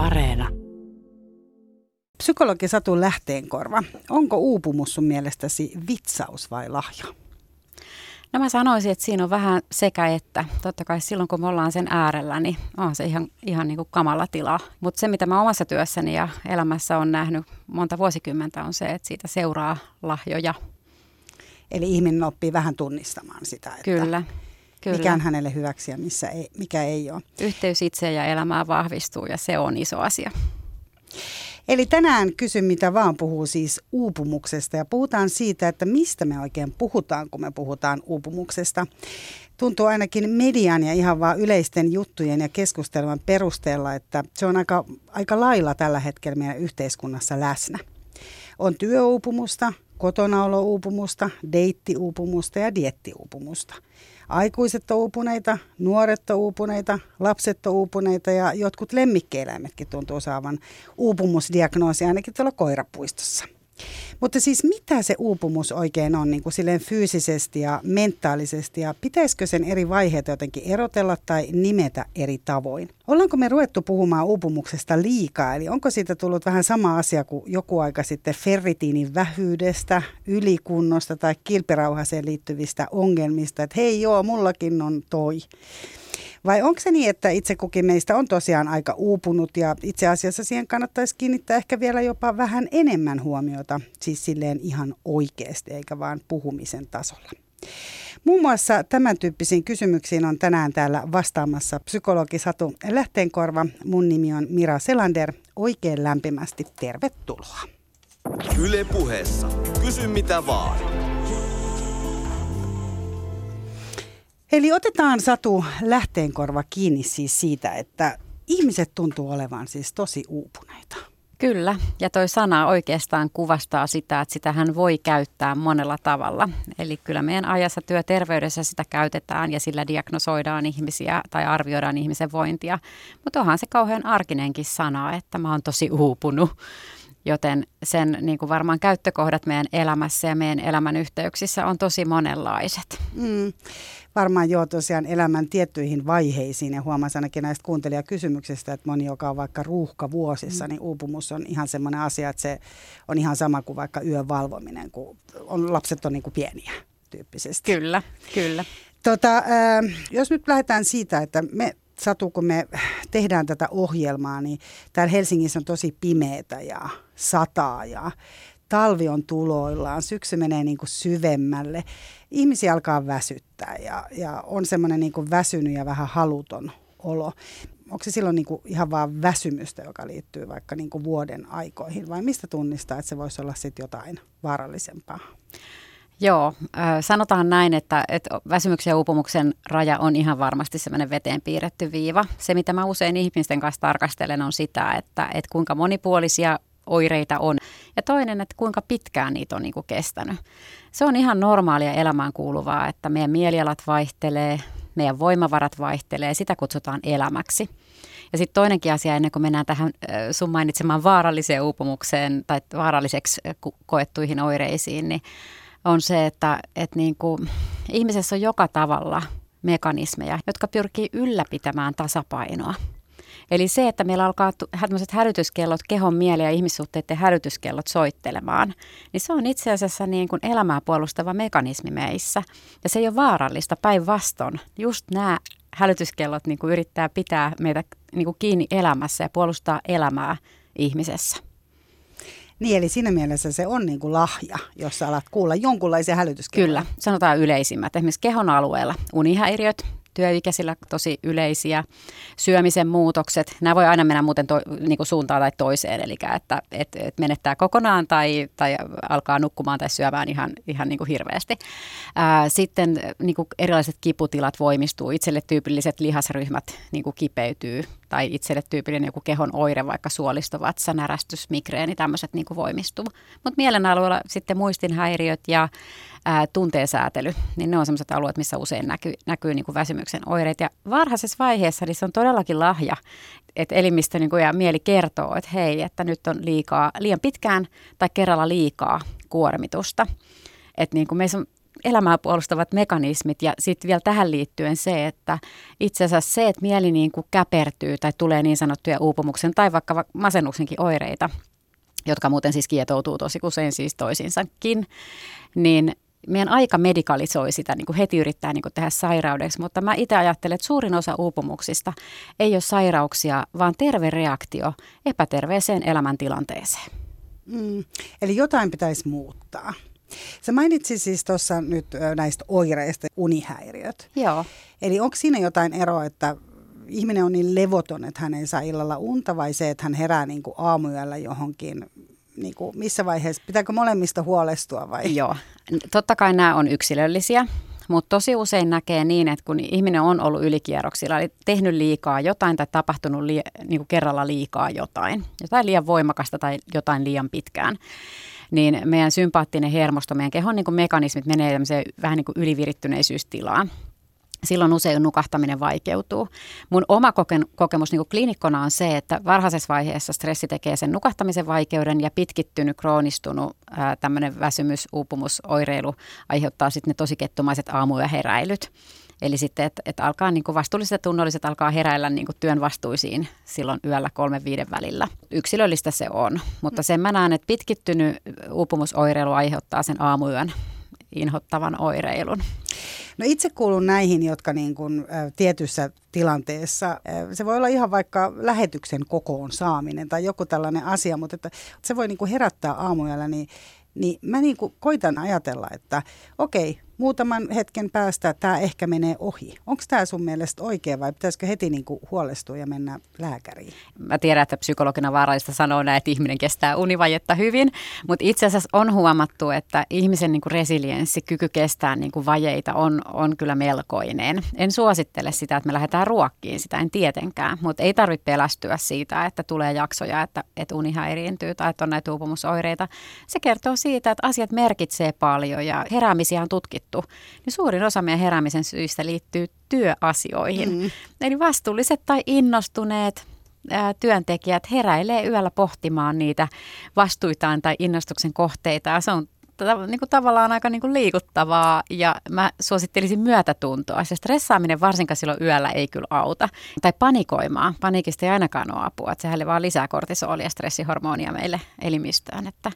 Areena. Psykologi Satu Lähteenkorva, onko uupumus sun mielestäsi vitsaus vai lahja? No mä sanoisin, että siinä on vähän sekä että. Totta kai silloin, kun me ollaan sen äärellä, niin on se ihan, ihan niin kuin kamala tila. Mutta se, mitä mä omassa työssäni ja elämässä on nähnyt monta vuosikymmentä, on se, että siitä seuraa lahjoja. Eli ihminen oppii vähän tunnistamaan sitä, että Kyllä. Kyllä. mikä on hänelle hyväksi ja missä ei, mikä ei ole. Yhteys itse ja elämään vahvistuu ja se on iso asia. Eli tänään kysy mitä vaan puhuu siis uupumuksesta ja puhutaan siitä, että mistä me oikein puhutaan, kun me puhutaan uupumuksesta. Tuntuu ainakin median ja ihan vaan yleisten juttujen ja keskustelun perusteella, että se on aika, aika lailla tällä hetkellä meidän yhteiskunnassa läsnä. On työuupumusta, kotonaulouupumusta, deittiuupumusta ja diettiuupumusta. Aikuiset on uupuneita, nuoret on uupuneita, lapset on uupuneita ja jotkut lemmikkieläimetkin tuntuu saavan uupumusdiagnoosia ainakin tuolla koirapuistossa. Mutta siis mitä se uupumus oikein on niin kuin silleen fyysisesti ja mentaalisesti ja pitäisikö sen eri vaiheita jotenkin erotella tai nimetä eri tavoin? Ollaanko me ruvettu puhumaan uupumuksesta liikaa, eli onko siitä tullut vähän sama asia kuin joku aika sitten ferritiinin vähyydestä, ylikunnosta tai kilpirauhaseen liittyvistä ongelmista, että hei joo, mullakin on toi. Vai onko se niin, että itse kukin meistä on tosiaan aika uupunut ja itse asiassa siihen kannattaisi kiinnittää ehkä vielä jopa vähän enemmän huomiota, siis silleen ihan oikeasti eikä vaan puhumisen tasolla. Muun muassa tämän tyyppisiin kysymyksiin on tänään täällä vastaamassa psykologi Satu Lähteenkorva. Mun nimi on Mira Selander. Oikein lämpimästi tervetuloa. Yle puheessa. Kysy mitä vaan. Eli otetaan Satu Lähteenkorva kiinni siis siitä, että ihmiset tuntuu olevan siis tosi uupuneita. Kyllä, ja toi sana oikeastaan kuvastaa sitä, että sitä hän voi käyttää monella tavalla. Eli kyllä meidän ajassa työterveydessä sitä käytetään ja sillä diagnosoidaan ihmisiä tai arvioidaan ihmisen vointia. Mutta onhan se kauhean arkinenkin sana, että mä oon tosi uupunut. Joten sen niin kuin varmaan käyttökohdat meidän elämässä ja meidän elämän yhteyksissä on tosi monenlaiset. Mm, varmaan joo tosiaan elämän tiettyihin vaiheisiin ja huomasin ainakin näistä kuuntelijakysymyksistä, että moni, joka on vaikka ruuhka vuosissa, mm. niin uupumus on ihan semmoinen asia, että se on ihan sama kuin vaikka yön valvominen, kun on, lapset on niin kuin pieniä tyyppisesti. Kyllä, kyllä. Tota, äh, jos nyt lähdetään siitä, että me Satu, kun me tehdään tätä ohjelmaa, niin täällä Helsingissä on tosi pimeätä ja sataa ja talvi on tuloillaan, syksy menee niin kuin syvemmälle. Ihmisiä alkaa väsyttää ja, ja on semmoinen niin kuin väsynyt ja vähän haluton olo. Onko se silloin niin kuin ihan vaan väsymystä, joka liittyy vaikka niin kuin vuoden aikoihin vai mistä tunnistaa, että se voisi olla sitten jotain vaarallisempaa? Joo, sanotaan näin, että, että väsymyksen ja uupumuksen raja on ihan varmasti semmoinen veteen piirretty viiva. Se, mitä mä usein ihmisten kanssa tarkastelen, on sitä, että, että kuinka monipuolisia oireita on. Ja toinen, että kuinka pitkään niitä on niin kuin kestänyt. Se on ihan normaalia elämään kuuluvaa, että meidän mielialat vaihtelee, meidän voimavarat vaihtelee, sitä kutsutaan elämäksi. Ja sitten toinenkin asia, ennen kuin mennään tähän sun mainitsemaan vaaralliseen uupumukseen tai vaaralliseksi koettuihin oireisiin, niin on se, että, että niin kuin, ihmisessä on joka tavalla mekanismeja, jotka pyrkii ylläpitämään tasapainoa. Eli se, että meillä alkaa tämmöiset hälytyskellot, kehon, mieli ja ihmissuhteiden hälytyskellot soittelemaan, niin se on itse asiassa niin kuin elämää puolustava mekanismi meissä. Ja se ei ole vaarallista, päinvastoin. Just nämä hälytyskellot niin kuin yrittää pitää meitä niin kuin kiinni elämässä ja puolustaa elämää ihmisessä. Niin, eli siinä mielessä se on niin kuin lahja, jos sä alat kuulla jonkunlaisia hälytyskelloja. Kyllä, sanotaan yleisimmät. Esimerkiksi kehon alueella unihäiriöt, työikäisillä tosi yleisiä. Syömisen muutokset, nämä voi aina mennä muuten to, niin kuin suuntaan tai toiseen, eli että et, et menettää kokonaan tai, tai alkaa nukkumaan tai syömään ihan, ihan niin kuin hirveästi. Ää, sitten niin kuin erilaiset kiputilat voimistuu, itselle tyypilliset lihasryhmät niin kuin kipeytyy tai itselle tyypillinen joku kehon oire, vaikka suolistovatsa, närästys, migreeni, tämmöiset niin voimistuu. Mutta mielen alueella sitten muistinhäiriöt ja ää, tunteensäätely, niin ne on sellaiset alueet, missä usein näkyy, näkyy niin kuin väsymyksen oireet. Ja varhaisessa vaiheessa niin se on todellakin lahja, että elimistö niin kuin, ja mieli kertoo, että hei, että nyt on liikaa, liian pitkään tai kerralla liikaa kuormitusta. Että niin kuin meissä on elämää puolustavat mekanismit ja sitten vielä tähän liittyen se, että itse asiassa se, että mieli niin kuin käpertyy tai tulee niin sanottuja uupumuksen tai vaikka masennuksenkin oireita, jotka muuten siis kietoutuu tosi usein siis toisiinsakin, niin meidän aika medikalisoi sitä, niin kuin heti yrittää niin kuin tehdä sairaudeksi, mutta mä itse ajattelen, että suurin osa uupumuksista ei ole sairauksia, vaan terve reaktio epäterveeseen elämäntilanteeseen. Mm, eli jotain pitäisi muuttaa. Sä mainitsit siis tuossa nyt näistä oireista unihäiriöt. Joo. Eli onko siinä jotain eroa, että ihminen on niin levoton, että hän ei saa illalla unta vai se, että hän herää niin kuin aamuyöllä johonkin niin kuin missä vaiheessa, pitääkö molemmista huolestua vai? Joo, totta kai nämä on yksilöllisiä, mutta tosi usein näkee niin, että kun ihminen on ollut ylikierroksilla, eli tehnyt liikaa jotain tai tapahtunut li, niin kuin kerralla liikaa jotain, jotain liian voimakasta tai jotain liian pitkään, niin meidän sympaattinen hermosto, meidän kehon niin kuin mekanismit menee vähän niin kuin ylivirittyneisyystilaan silloin usein nukahtaminen vaikeutuu. Mun oma kokemus niin kliinikkona on se, että varhaisessa vaiheessa stressi tekee sen nukahtamisen vaikeuden ja pitkittynyt, kroonistunut tämmöinen väsymys, uupumus, oireilu aiheuttaa sitten ne tosi kettomaiset aamu- ja heräilyt. Eli sitten, että et alkaa niin vastuulliset ja tunnolliset alkaa heräillä niin työn vastuisiin silloin yöllä kolmen viiden välillä. Yksilöllistä se on, mutta sen mä näen, että pitkittynyt uupumusoireilu aiheuttaa sen aamuyön inhottavan oireilun. No itse kuulun näihin, jotka niin kuin, ä, tietyssä tilanteessa, ä, se voi olla ihan vaikka lähetyksen kokoon saaminen tai joku tällainen asia, mutta että se voi niin kuin herättää aamuyöllä, niin, niin mä niin kuin koitan ajatella, että okei, muutaman hetken päästä tämä ehkä menee ohi. Onko tämä sun mielestä oikein vai pitäisikö heti niin kuin huolestua ja mennä lääkäriin? Mä tiedän, että psykologina vaarallista sanoa näin, että ihminen kestää univajetta hyvin, mutta itse asiassa on huomattu, että ihmisen niin kuin resilienssi, kyky kestää niin kuin vajeita on, on kyllä melkoinen. En suosittele sitä, että me lähdetään ruokkiin, sitä en tietenkään, mutta ei tarvitse pelästyä siitä, että tulee jaksoja, että, että uni häiriintyy tai että on näitä uupumusoireita. Se kertoo siitä, että asiat merkitsee paljon ja heräämisiä on tutkittu puhuttu, niin suurin osa meidän heräämisen syistä liittyy työasioihin. Mm. Eli vastuulliset tai innostuneet ää, työntekijät heräilee yöllä pohtimaan niitä vastuitaan tai innostuksen kohteita. Se on niin kuin tavallaan aika niin kuin liikuttavaa ja mä suosittelisin myötätuntoa. Se stressaaminen varsinkaan silloin yöllä ei kyllä auta. Tai panikoimaan. Paniikista ei ainakaan ole apua. Että sehän vaan lisää kortisolia ja stressihormonia meille elimistöön. Että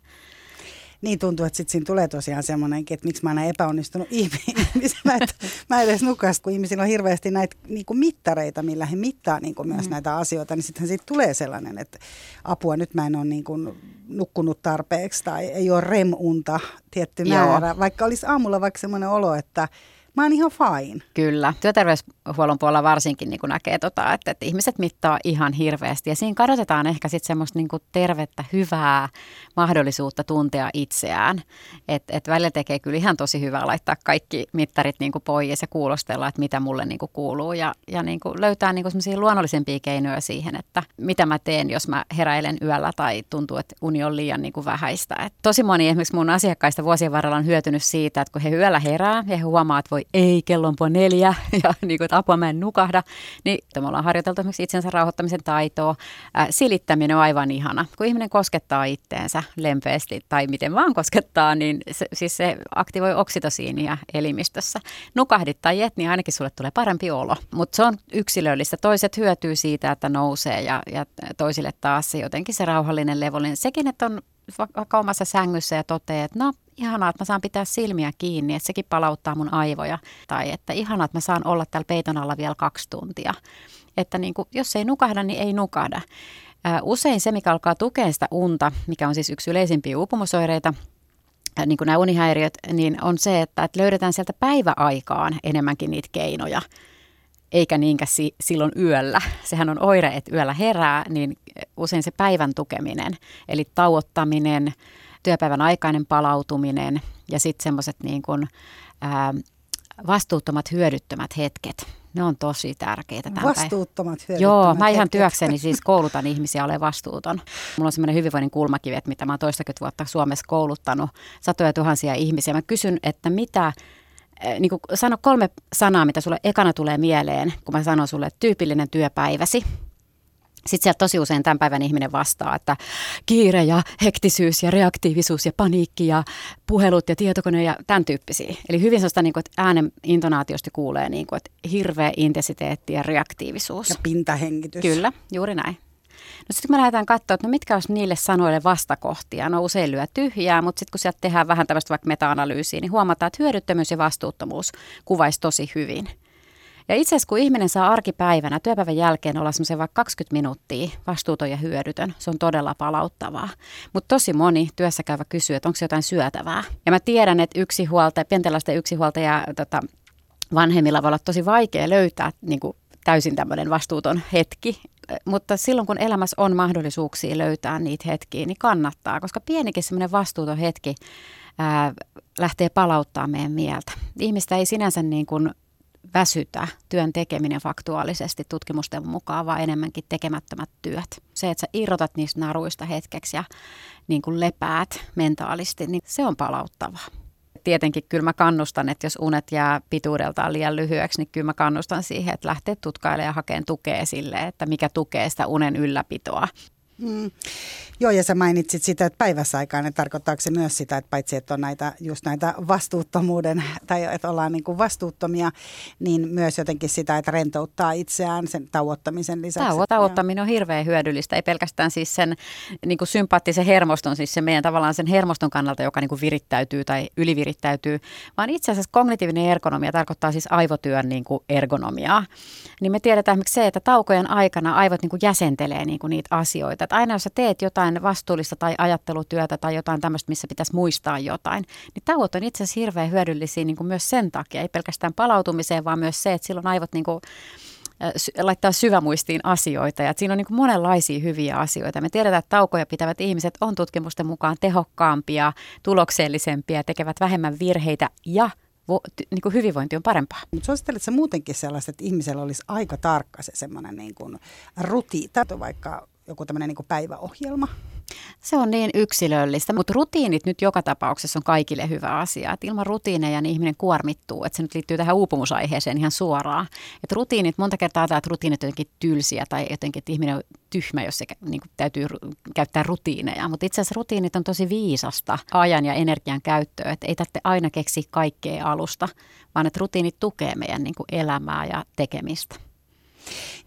niin tuntuu, että sitten siinä tulee tosiaan semmoinenkin, että miksi mä oon epäonnistunut ihmisenä, että mä edes nukas, kun ihmisillä on hirveästi näitä niin kuin mittareita, millä he mittaa niin kuin myös mm. näitä asioita, niin sittenhän siitä tulee sellainen, että apua, nyt mä en ole niin kuin nukkunut tarpeeksi tai ei ole REM-unta tietty määrä, Joo. vaikka olisi aamulla vaikka semmoinen olo, että mä oon ihan fine. Kyllä. Työterveyshuollon puolella varsinkin niin näkee, tota, että, että ihmiset mittaa ihan hirveästi. Ja siinä kadotetaan ehkä sitten semmoista niin tervettä, hyvää mahdollisuutta tuntea itseään. Että et välillä tekee kyllä ihan tosi hyvää laittaa kaikki mittarit niin pois ja kuulostella, että mitä mulle niin kuuluu. Ja, ja niin löytää niin semmoisia luonnollisempia keinoja siihen, että mitä mä teen, jos mä heräilen yöllä tai tuntuu, että uni on liian niin vähäistä. Et tosi moni esimerkiksi mun asiakkaista vuosien varrella on hyötynyt siitä, että kun he yöllä herää ja he huomaa, että voi ei, kello on neljä ja niin kuin, että apua mä en nukahda, niin me ollaan harjoiteltu esimerkiksi itsensä rauhoittamisen taitoa. Ää, silittäminen on aivan ihana. Kun ihminen koskettaa itteensä lempeästi tai miten vaan koskettaa, niin se, siis se aktivoi oksitosiinia elimistössä. Nukahdit tai et, niin ainakin sulle tulee parempi olo. Mutta se on yksilöllistä. Toiset hyötyy siitä, että nousee ja, ja toisille taas jotenkin se rauhallinen levollinen. Sekin, että on vaikka omassa sängyssä ja toteaa, että no ihanaa, että mä saan pitää silmiä kiinni, että sekin palauttaa mun aivoja. Tai että ihanaa, että mä saan olla täällä peiton alla vielä kaksi tuntia. Että niin kuin, jos ei nukahda, niin ei nukahda. Usein se, mikä alkaa tukea sitä unta, mikä on siis yksi yleisimpiä uupumusoireita, niin kuin nämä unihäiriöt, niin on se, että, että löydetään sieltä päiväaikaan enemmänkin niitä keinoja, eikä niinkään si- silloin yöllä. Sehän on oire, että yöllä herää, niin usein se päivän tukeminen, eli tauottaminen, työpäivän aikainen palautuminen ja sitten semmoiset niin kuin, ää, vastuuttomat hyödyttömät hetket. Ne on tosi tärkeitä. Vastuuttomat hyödyttömät Joo, mä ihan hetket. työkseni siis koulutan ihmisiä ole vastuuton. Mulla on semmoinen hyvinvoinnin kulmakivi, että mitä mä oon toistakymmentä vuotta Suomessa kouluttanut satoja tuhansia ihmisiä. Mä kysyn, että mitä, niin kuin sano kolme sanaa, mitä sulle ekana tulee mieleen, kun mä sanon sulle tyypillinen työpäiväsi. sitten sieltä tosi usein tämän päivän ihminen vastaa, että kiire ja hektisyys ja reaktiivisuus ja paniikki ja puhelut ja tietokone ja tämän tyyppisiä. Eli hyvin sellaista, niin kuin, että äänen intonaatiosta kuulee, niin kuin, että hirveä intensiteetti ja reaktiivisuus. Ja pintahengitys. Kyllä, juuri näin. No sitten kun me lähdetään katsoa, että no mitkä olisi niille sanoille vastakohtia, no usein lyö tyhjää, mutta sitten kun sieltä tehdään vähän tämmöistä vaikka meta-analyysiä, niin huomataan, että hyödyttömyys ja vastuuttomuus kuvaisi tosi hyvin. Ja itse asiassa kun ihminen saa arkipäivänä työpäivän jälkeen olla semmoisen vaikka 20 minuuttia vastuuton ja hyödytön, se on todella palauttavaa. Mutta tosi moni työssäkäyvä kysyy, että onko se jotain syötävää. Ja mä tiedän, että yksinhuoltaja, pienten lasten yksinhuoltaja tota, vanhemmilla voi olla tosi vaikea löytää niin kuin täysin tämmöinen vastuuton hetki, mutta silloin kun elämässä on mahdollisuuksia löytää niitä hetkiä, niin kannattaa, koska pienikin semmoinen vastuuton hetki ää, lähtee palauttaa meidän mieltä. Ihmistä ei sinänsä niin kuin väsytä työn tekeminen faktuaalisesti tutkimusten mukaan, vaan enemmänkin tekemättömät työt. Se, että sä irrotat niistä naruista hetkeksi ja niin kuin lepäät mentaalisti, niin se on palauttavaa. Tietenkin kyllä mä kannustan, että jos unet jää pituudeltaan liian lyhyeksi, niin kyllä mä kannustan siihen, että lähtee tutkailemaan ja hakemaan tukea sille, että mikä tukee sitä unen ylläpitoa. Mm. Joo, ja sä mainitsit sitä, että päivässä aikaan, että tarkoittaako se myös sitä, että paitsi että on näitä, just näitä vastuuttomuuden, tai että ollaan niin kuin vastuuttomia, niin myös jotenkin sitä, että rentouttaa itseään sen tauottamisen lisäksi. Tauo, tauottaminen on hirveän hyödyllistä, ei pelkästään siis sen niin kuin sympaattisen hermoston, siis se meidän tavallaan sen hermoston kannalta, joka niin kuin virittäytyy tai ylivirittäytyy, vaan itse asiassa kognitiivinen ergonomia tarkoittaa siis aivotyön niin kuin ergonomiaa. Niin me tiedetään esimerkiksi se, että taukojen aikana aivot niin kuin jäsentelee niin kuin niitä asioita. Että aina jos sä teet jotain vastuullista tai ajattelutyötä tai jotain tämmöistä, missä pitäisi muistaa jotain, niin tauot on itse asiassa hirveän hyödyllisiä niin kuin myös sen takia. Ei pelkästään palautumiseen, vaan myös se, että silloin aivot niin kuin laittaa syvämuistiin asioita. Ja siinä on niin monenlaisia hyviä asioita. Me tiedetään, että taukoja pitävät ihmiset on tutkimusten mukaan tehokkaampia, tuloksellisempia, tekevät vähemmän virheitä ja vo, niin kuin hyvinvointi on parempaa. Mutta suositteletko muuten sellaista, että ihmisellä olisi aika tarkka se semmoinen niin kuin rutiini, vaikka joku tämmöinen niin päiväohjelma? Se on niin yksilöllistä, mutta rutiinit nyt joka tapauksessa on kaikille hyvä asia. Et ilman rutiineja niin ihminen kuormittuu, että se nyt liittyy tähän uupumusaiheeseen ihan suoraan. Et rutiinit, monta kertaa ajatellaan, että rutiinit on jotenkin tylsiä tai jotenkin, että ihminen on tyhmä, jos se niin kuin, täytyy käyttää rutiineja. Mutta itse asiassa rutiinit on tosi viisasta ajan ja energian käyttöä, että ei tarvitse aina keksiä kaikkea alusta, vaan että rutiinit tukee meidän niin kuin elämää ja tekemistä.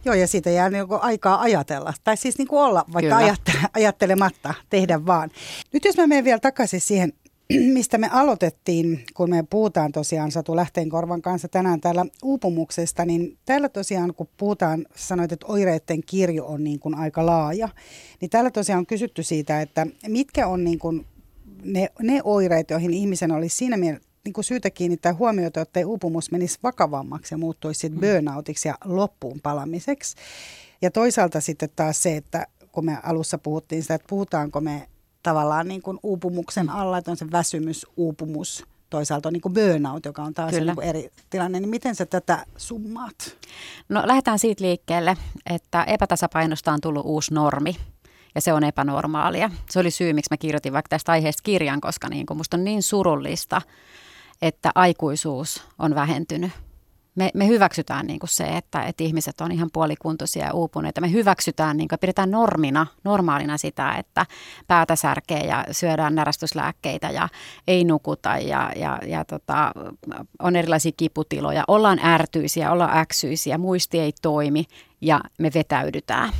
Joo, ja siitä jää niin aikaa ajatella. Tai siis niin kuin olla vaikka ajattele, ajattelematta, tehdä vaan. Nyt jos mä menen vielä takaisin siihen, mistä me aloitettiin, kun me puhutaan tosiaan Satu Lähteenkorvan kanssa tänään täällä uupumuksesta, niin täällä tosiaan kun puhutaan, sanoit, että oireiden kirjo on niin kuin aika laaja, niin täällä tosiaan on kysytty siitä, että mitkä on niin kuin ne, ne oireet, joihin ihmisen olisi siinä niin kuin syytä kiinnittää huomiota, että uupumus menisi vakavammaksi ja muuttuisi sitten mm. burnoutiksi ja loppuun palamiseksi. Ja toisaalta sitten taas se, että kun me alussa puhuttiin sitä, että puhutaanko me tavallaan niin kuin uupumuksen alla, että on se väsymys, uupumus, toisaalta on niin kuin burnout, joka on taas niin eri tilanne, niin miten sä tätä summaat? No lähdetään siitä liikkeelle, että epätasapainosta on tullut uusi normi ja se on epänormaalia. Se oli syy, miksi mä kirjoitin vaikka tästä aiheesta kirjan, koska niin kuin musta on niin surullista, että aikuisuus on vähentynyt. Me, me hyväksytään niin kuin se, että, että ihmiset on ihan puolikuntoisia ja uupuneita. Me hyväksytään, niin kuin, pidetään normina, normaalina sitä, että päätä särkee ja syödään närästyslääkkeitä ja ei nukuta ja, ja, ja tota, on erilaisia kiputiloja. Ollaan ärtyisiä, ollaan äksyisiä, muisti ei toimi ja me vetäydytään.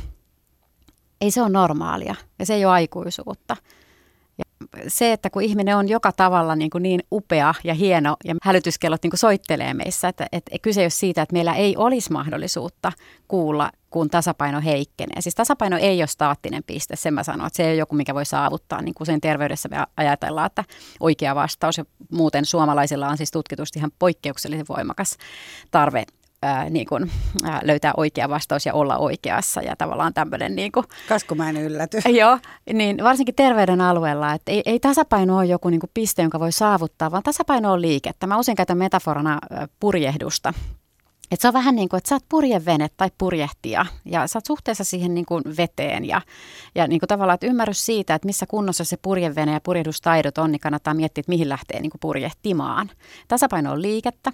Ei se ole normaalia ja se ei ole aikuisuutta se, että kun ihminen on joka tavalla niin, kuin niin upea ja hieno ja hälytyskellot niin kuin soittelee meissä, että, että kyse ei ole siitä, että meillä ei olisi mahdollisuutta kuulla, kun tasapaino heikkenee. Siis tasapaino ei ole staattinen piste, sen mä sanon, että se ei ole joku, mikä voi saavuttaa. Niin kuin sen terveydessä me ajatellaan, että oikea vastaus ja muuten suomalaisilla on siis tutkitusti ihan poikkeuksellisen voimakas tarve ää, niin kuin, ää, löytää oikea vastaus ja olla oikeassa ja tavallaan tämmöinen niin kuin, Kaskumäinen yllätys. Joo, niin varsinkin terveyden alueella, että ei, ei tasapaino ole joku niin kuin piste, jonka voi saavuttaa, vaan tasapaino on liikettä. Mä usein käytän metaforana purjehdusta. Et se on vähän niin kuin, että sä oot purjevene tai purjehtija ja sä oot suhteessa siihen niin kuin veteen ja, ja niin kuin tavallaan, että ymmärrys siitä, että missä kunnossa se purjevene ja purjehdustaidot on, niin kannattaa miettiä, että mihin lähtee niin kuin purjehtimaan. Tasapaino on liikettä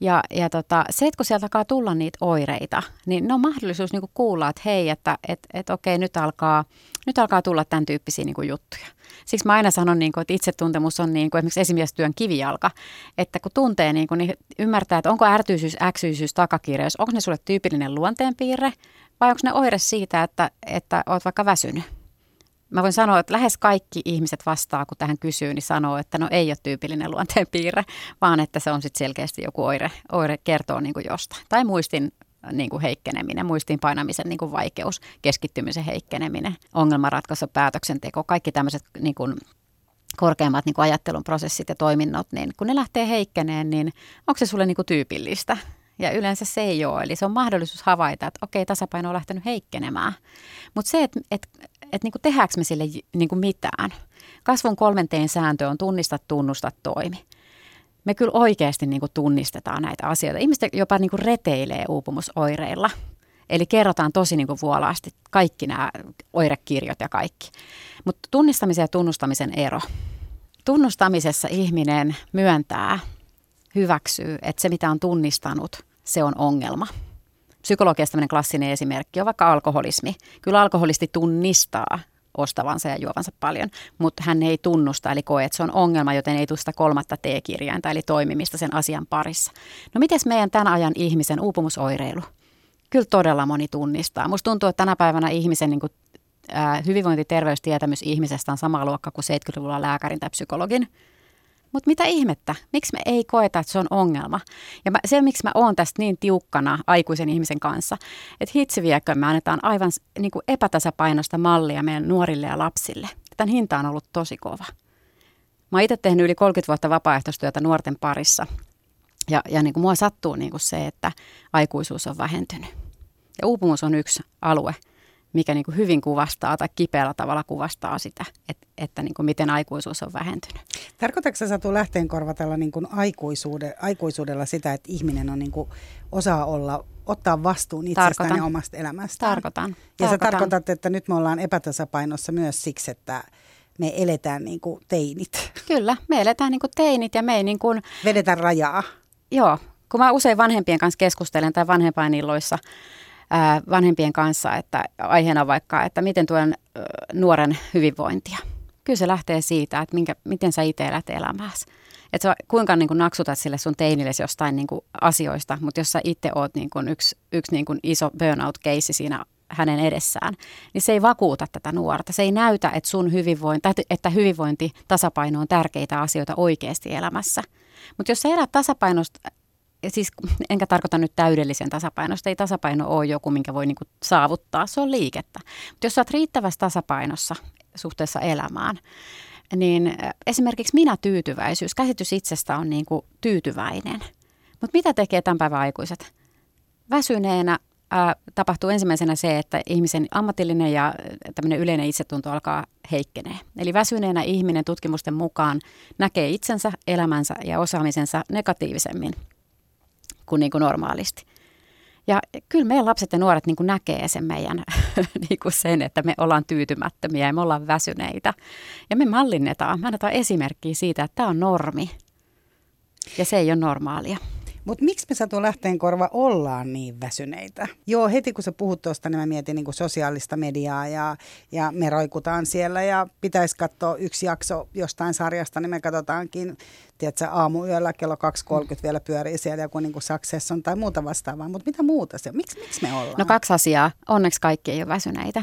ja, ja tota, se, että kun sieltä alkaa tulla niitä oireita, niin ne on mahdollisuus niin kuin kuulla, että hei, että et, et, okei, nyt alkaa, nyt alkaa tulla tämän tyyppisiä niin kuin juttuja. Siksi mä aina sanon, niin kuin, että itsetuntemus on niin kuin esimerkiksi esimiestyön kivijalka, että kun tuntee, niin, kuin, niin ymmärtää, että onko ärtyisyys, äksyisyys, takakiireys, onko ne sulle tyypillinen luonteenpiirre vai onko ne oire siitä, että, että oot vaikka väsynyt. Mä voin sanoa, että lähes kaikki ihmiset vastaa, kun tähän kysyy, niin sanoo, että no ei ole tyypillinen luonteenpiirre, vaan että se on sitten selkeästi joku oire, oire kertoo niin kuin jostain. Tai muistin niin kuin heikkeneminen, muistiin painamisen niin kuin vaikeus, keskittymisen heikkeneminen, ongelmanratkaisu, päätöksenteko, kaikki tämmöiset niin kuin korkeammat niin kuin ajattelun prosessit ja toiminnot, niin kun ne lähtee heikkeneen, niin onko se sulle niin kuin tyypillistä? Ja yleensä se ei ole. Eli se on mahdollisuus havaita, että okei, tasapaino on lähtenyt heikkenemään. Mutta se, että et, et, niin tehdäänkö me sille niin kuin mitään. Kasvun kolmenteen sääntö on tunnista, tunnusta, toimi me kyllä oikeasti niin kuin tunnistetaan näitä asioita. Ihmiset jopa niin kuin reteilee uupumusoireilla. Eli kerrotaan tosi niin kuin vuolaasti kaikki nämä oirekirjot ja kaikki. Mutta tunnistamisen ja tunnustamisen ero. Tunnustamisessa ihminen myöntää, hyväksyy, että se mitä on tunnistanut, se on ongelma. Psykologiasta tämmöinen klassinen esimerkki on vaikka alkoholismi. Kyllä alkoholisti tunnistaa ostavansa ja juovansa paljon, mutta hän ei tunnusta, eli koe, että se on ongelma, joten ei tule sitä kolmatta T-kirjainta, eli toimimista sen asian parissa. No miten meidän tämän ajan ihmisen uupumusoireilu? Kyllä todella moni tunnistaa. Musta tuntuu, että tänä päivänä ihmisen niin kuin, ää, hyvinvointiterveystietämys ihmisestä on sama luokka kuin 70-luvulla lääkärin tai psykologin. Mutta mitä ihmettä? Miksi me ei koeta, että se on ongelma? Ja mä, se, miksi mä oon tästä niin tiukkana aikuisen ihmisen kanssa, että hitsi viekö me annetaan aivan niin kuin epätasapainosta mallia meidän nuorille ja lapsille. Tämän hinta on ollut tosi kova. Mä oon itse tehnyt yli 30 vuotta vapaaehtoistyötä nuorten parissa. Ja, ja niin kuin mua sattuu niin kuin se, että aikuisuus on vähentynyt. Ja uupumus on yksi alue, mikä niin kuin hyvin kuvastaa tai kipeällä tavalla kuvastaa sitä, että, että niin kuin miten aikuisuus on vähentynyt. Tarkoitatko sä Satu lähteen korvatella niin kuin aikuisuude, aikuisuudella sitä, että ihminen on niin kuin, osaa olla, ottaa vastuun itsestään Tarkoitan. ja omasta elämästään? Tarkoitan. Ja Tarkoitan. sä tarkoitat, että nyt me ollaan epätasapainossa myös siksi, että me eletään niin kuin teinit. Kyllä, me eletään niin kuin teinit ja me ei niin kuin... Vedetään rajaa. Joo, kun mä usein vanhempien kanssa keskustelen tai vanhempainilloissa, vanhempien kanssa, että aiheena vaikka, että miten tuen nuoren hyvinvointia. Kyllä se lähtee siitä, että minkä, miten sä itse elät elämääsi. Että sä kuinka niin kuin naksutat sille sun teinillesi jostain niin kuin asioista, mutta jos sä itse oot niin kuin yksi, yksi niin kuin iso burnout-keissi siinä hänen edessään, niin se ei vakuuta tätä nuorta. Se ei näytä, että sun hyvinvointi, että hyvinvointi, tasapaino on tärkeitä asioita oikeasti elämässä. Mutta jos sä elät tasapainosta siis enkä tarkoita nyt täydellisen tasapainosta, ei tasapaino ole joku, minkä voi niinku saavuttaa, se on liikettä. Mutta jos sä oot riittävässä tasapainossa suhteessa elämään, niin esimerkiksi minä tyytyväisyys, käsitys itsestä on niinku tyytyväinen. Mutta mitä tekee tämän päivän aikuiset? Väsyneenä ää, tapahtuu ensimmäisenä se, että ihmisen ammatillinen ja tämmöinen yleinen itsetunto alkaa heikkenee. Eli väsyneenä ihminen tutkimusten mukaan näkee itsensä, elämänsä ja osaamisensa negatiivisemmin kuin, niin kuin normaalisti. Ja kyllä meidän lapset ja nuoret niin kuin näkee sen meidän niin kuin sen, että me ollaan tyytymättömiä ja me ollaan väsyneitä. Ja me mallinnetaan, me annetaan esimerkkiä siitä, että tämä on normi ja se ei ole normaalia. Mutta miksi me Satu korva ollaan niin väsyneitä? Joo, heti kun sä puhut tuosta, niin mä mietin niin sosiaalista mediaa ja, ja me roikutaan siellä ja pitäisi katsoa yksi jakso jostain sarjasta, niin me katsotaankin, tiedätkö, aamuyöllä kello 2.30 mm. vielä pyörii siellä joku niin Succession tai muuta vastaavaa. Mutta mitä muuta se? Miksi, miksi me ollaan? No kaksi asiaa. Onneksi kaikki ei ole väsyneitä.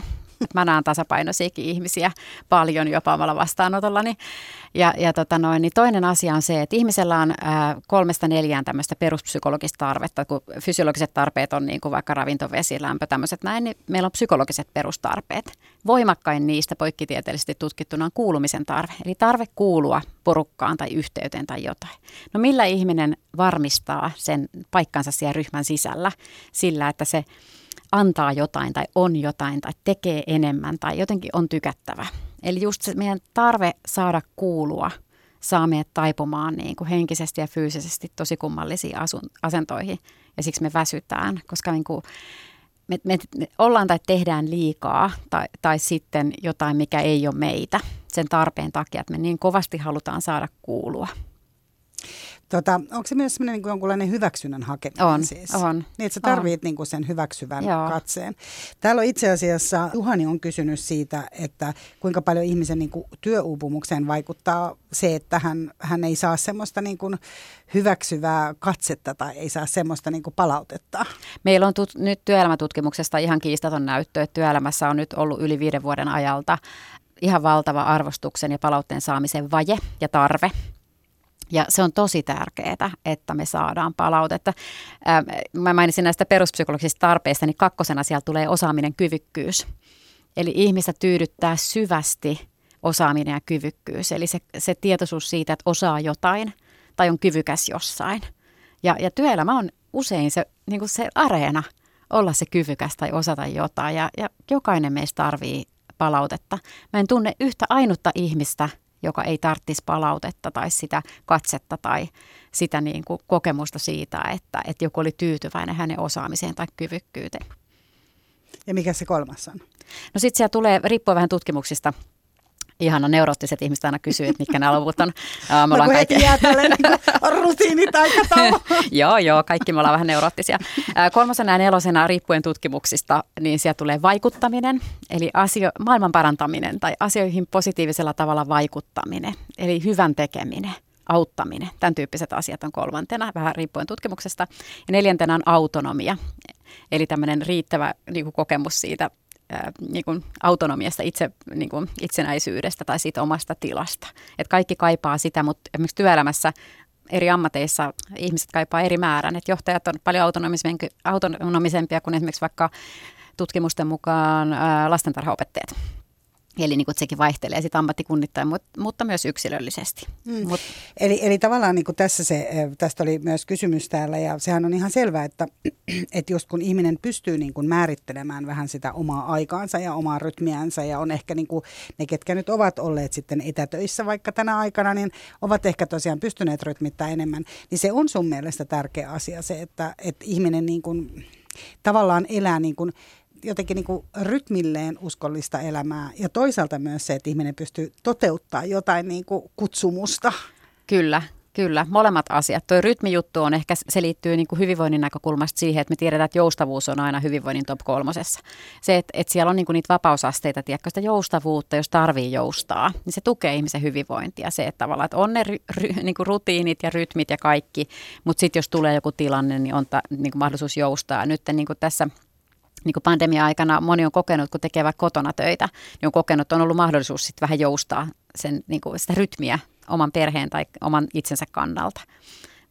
Mä näen tasapainoisiakin ihmisiä paljon jopa omalla vastaanotollani. Ja, ja tota noin, niin toinen asia on se, että ihmisellä on ää, kolmesta neljään tämmöistä peruspsykologista tarvetta, kun fysiologiset tarpeet on niin kuin vaikka ravinto, lämpö, tämmöiset näin, niin meillä on psykologiset perustarpeet. Voimakkain niistä poikkitieteellisesti tutkittuna on kuulumisen tarve, eli tarve kuulua porukkaan tai yhteyteen tai jotain. No millä ihminen varmistaa sen paikkansa siellä ryhmän sisällä sillä, että se antaa jotain tai on jotain tai tekee enemmän tai jotenkin on tykättävä. Eli just se meidän tarve saada kuulua saa meidät taipumaan niin kuin henkisesti ja fyysisesti tosi kummallisiin asun, asentoihin. ja siksi me väsytään, koska niin kuin me, me, me ollaan tai tehdään liikaa tai, tai sitten jotain, mikä ei ole meitä sen tarpeen takia, että me niin kovasti halutaan saada kuulua. Tota, onko se myös sellainen niin jonkunlainen hyväksynnän hakeminen on, siis? On, Niin, että sä tarvitset niin kuin sen hyväksyvän Joo. katseen. Täällä on itse asiassa, Juhani on kysynyt siitä, että kuinka paljon ihmisen niin kuin työuupumukseen vaikuttaa se, että hän, hän ei saa semmoista niin kuin hyväksyvää katsetta tai ei saa semmoista niin kuin palautetta. Meillä on tut, nyt työelämätutkimuksesta ihan kiistaton näyttö, että työelämässä on nyt ollut yli viiden vuoden ajalta ihan valtava arvostuksen ja palautteen saamisen vaje ja tarve – ja se on tosi tärkeää, että me saadaan palautetta. Mä mainitsin näistä peruspsykologisista tarpeista, niin kakkosena siellä tulee osaaminen, kyvykkyys. Eli ihmistä tyydyttää syvästi osaaminen ja kyvykkyys. Eli se, se tietoisuus siitä, että osaa jotain tai on kyvykäs jossain. Ja, ja työelämä on usein se, niin kuin se areena olla se kyvykäs tai osata jotain. Ja, ja jokainen meistä tarvii palautetta. Mä en tunne yhtä ainutta ihmistä – joka ei tarvitsisi palautetta tai sitä katsetta tai sitä niin kuin kokemusta siitä, että, että joku oli tyytyväinen hänen osaamiseen tai kyvykkyyteen. Ja mikä se kolmas on? No sitten siellä tulee, riippuen vähän tutkimuksista, ihana neuroottiset ihmiset aina kysyy, että mitkä nämä luvut on. Me no, kaikki... jää niin rutiinitaikataulu. joo, joo, kaikki me ollaan vähän neuroottisia. Kolmosena ja nelosena, riippuen tutkimuksista, niin siellä tulee vaikuttaminen, eli asio, maailman parantaminen tai asioihin positiivisella tavalla vaikuttaminen, eli hyvän tekeminen auttaminen. Tämän tyyppiset asiat on kolmantena, vähän riippuen tutkimuksesta. Ja neljäntenä on autonomia, eli tämmöinen riittävä niin kuin kokemus siitä niin kuin autonomiasta, itse, niin kuin itsenäisyydestä tai siitä omasta tilasta. Et kaikki kaipaa sitä, mutta esimerkiksi työelämässä eri ammateissa ihmiset kaipaa eri määrän. Et johtajat on paljon autonomisempia kuin esimerkiksi vaikka tutkimusten mukaan lastentarhaopettajat. Eli niin kuin, sekin vaihtelee sitten ammattikunnittain, mutta, mutta myös yksilöllisesti. Mm. Mut. Eli, eli tavallaan niin kuin tässä se, tästä oli myös kysymys täällä ja sehän on ihan selvää, että, että just kun ihminen pystyy niin kuin määrittelemään vähän sitä omaa aikaansa ja omaa rytmiänsä ja on ehkä niin kuin ne, ketkä nyt ovat olleet sitten etätöissä vaikka tänä aikana, niin ovat ehkä tosiaan pystyneet rytmittämään enemmän, niin se on sun mielestä tärkeä asia se, että, että ihminen niin kuin tavallaan elää niin kuin jotenkin niin kuin rytmilleen uskollista elämää ja toisaalta myös se, että ihminen pystyy toteuttaa jotain niin kuin kutsumusta. Kyllä, Kyllä, molemmat asiat. Tuo rytmijuttu on ehkä, se liittyy niin kuin hyvinvoinnin näkökulmasta siihen, että me tiedetään, että joustavuus on aina hyvinvoinnin top kolmosessa. Se, että, että siellä on niin kuin niitä vapausasteita, tiedätkö, sitä joustavuutta, jos tarvii joustaa, niin se tukee ihmisen hyvinvointia. Se, että tavallaan, että on ne ry, ry, niin kuin rutiinit ja rytmit ja kaikki, mutta sitten jos tulee joku tilanne, niin on ta, niin kuin mahdollisuus joustaa. Nyt niin kuin tässä – niin kuin pandemia-aikana moni on kokenut, kun tekee vaikka kotona töitä, niin on kokenut, että on ollut mahdollisuus sitten vähän joustaa sen, niin kuin sitä rytmiä oman perheen tai oman itsensä kannalta.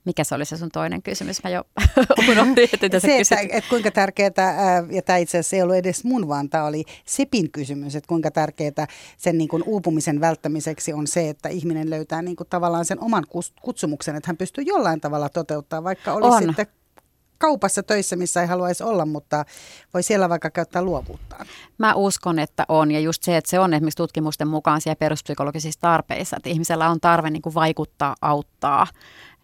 Mikä se oli se sun toinen kysymys? Mä jo unohdin, että se, että, että kuinka tärkeää, ja tämä itse asiassa ei ollut edes mun, vaan tämä oli Sepin kysymys, että kuinka tärkeää sen niin kuin uupumisen välttämiseksi on se, että ihminen löytää niin kuin tavallaan sen oman kutsumuksen, että hän pystyy jollain tavalla toteuttaa, vaikka olisi on. sitten kaupassa töissä, missä ei haluaisi olla, mutta voi siellä vaikka käyttää luovuuttaan. Mä uskon, että on. Ja just se, että se on esimerkiksi tutkimusten mukaan siellä peruspsykologisissa tarpeissa, että ihmisellä on tarve niin kuin vaikuttaa, auttaa,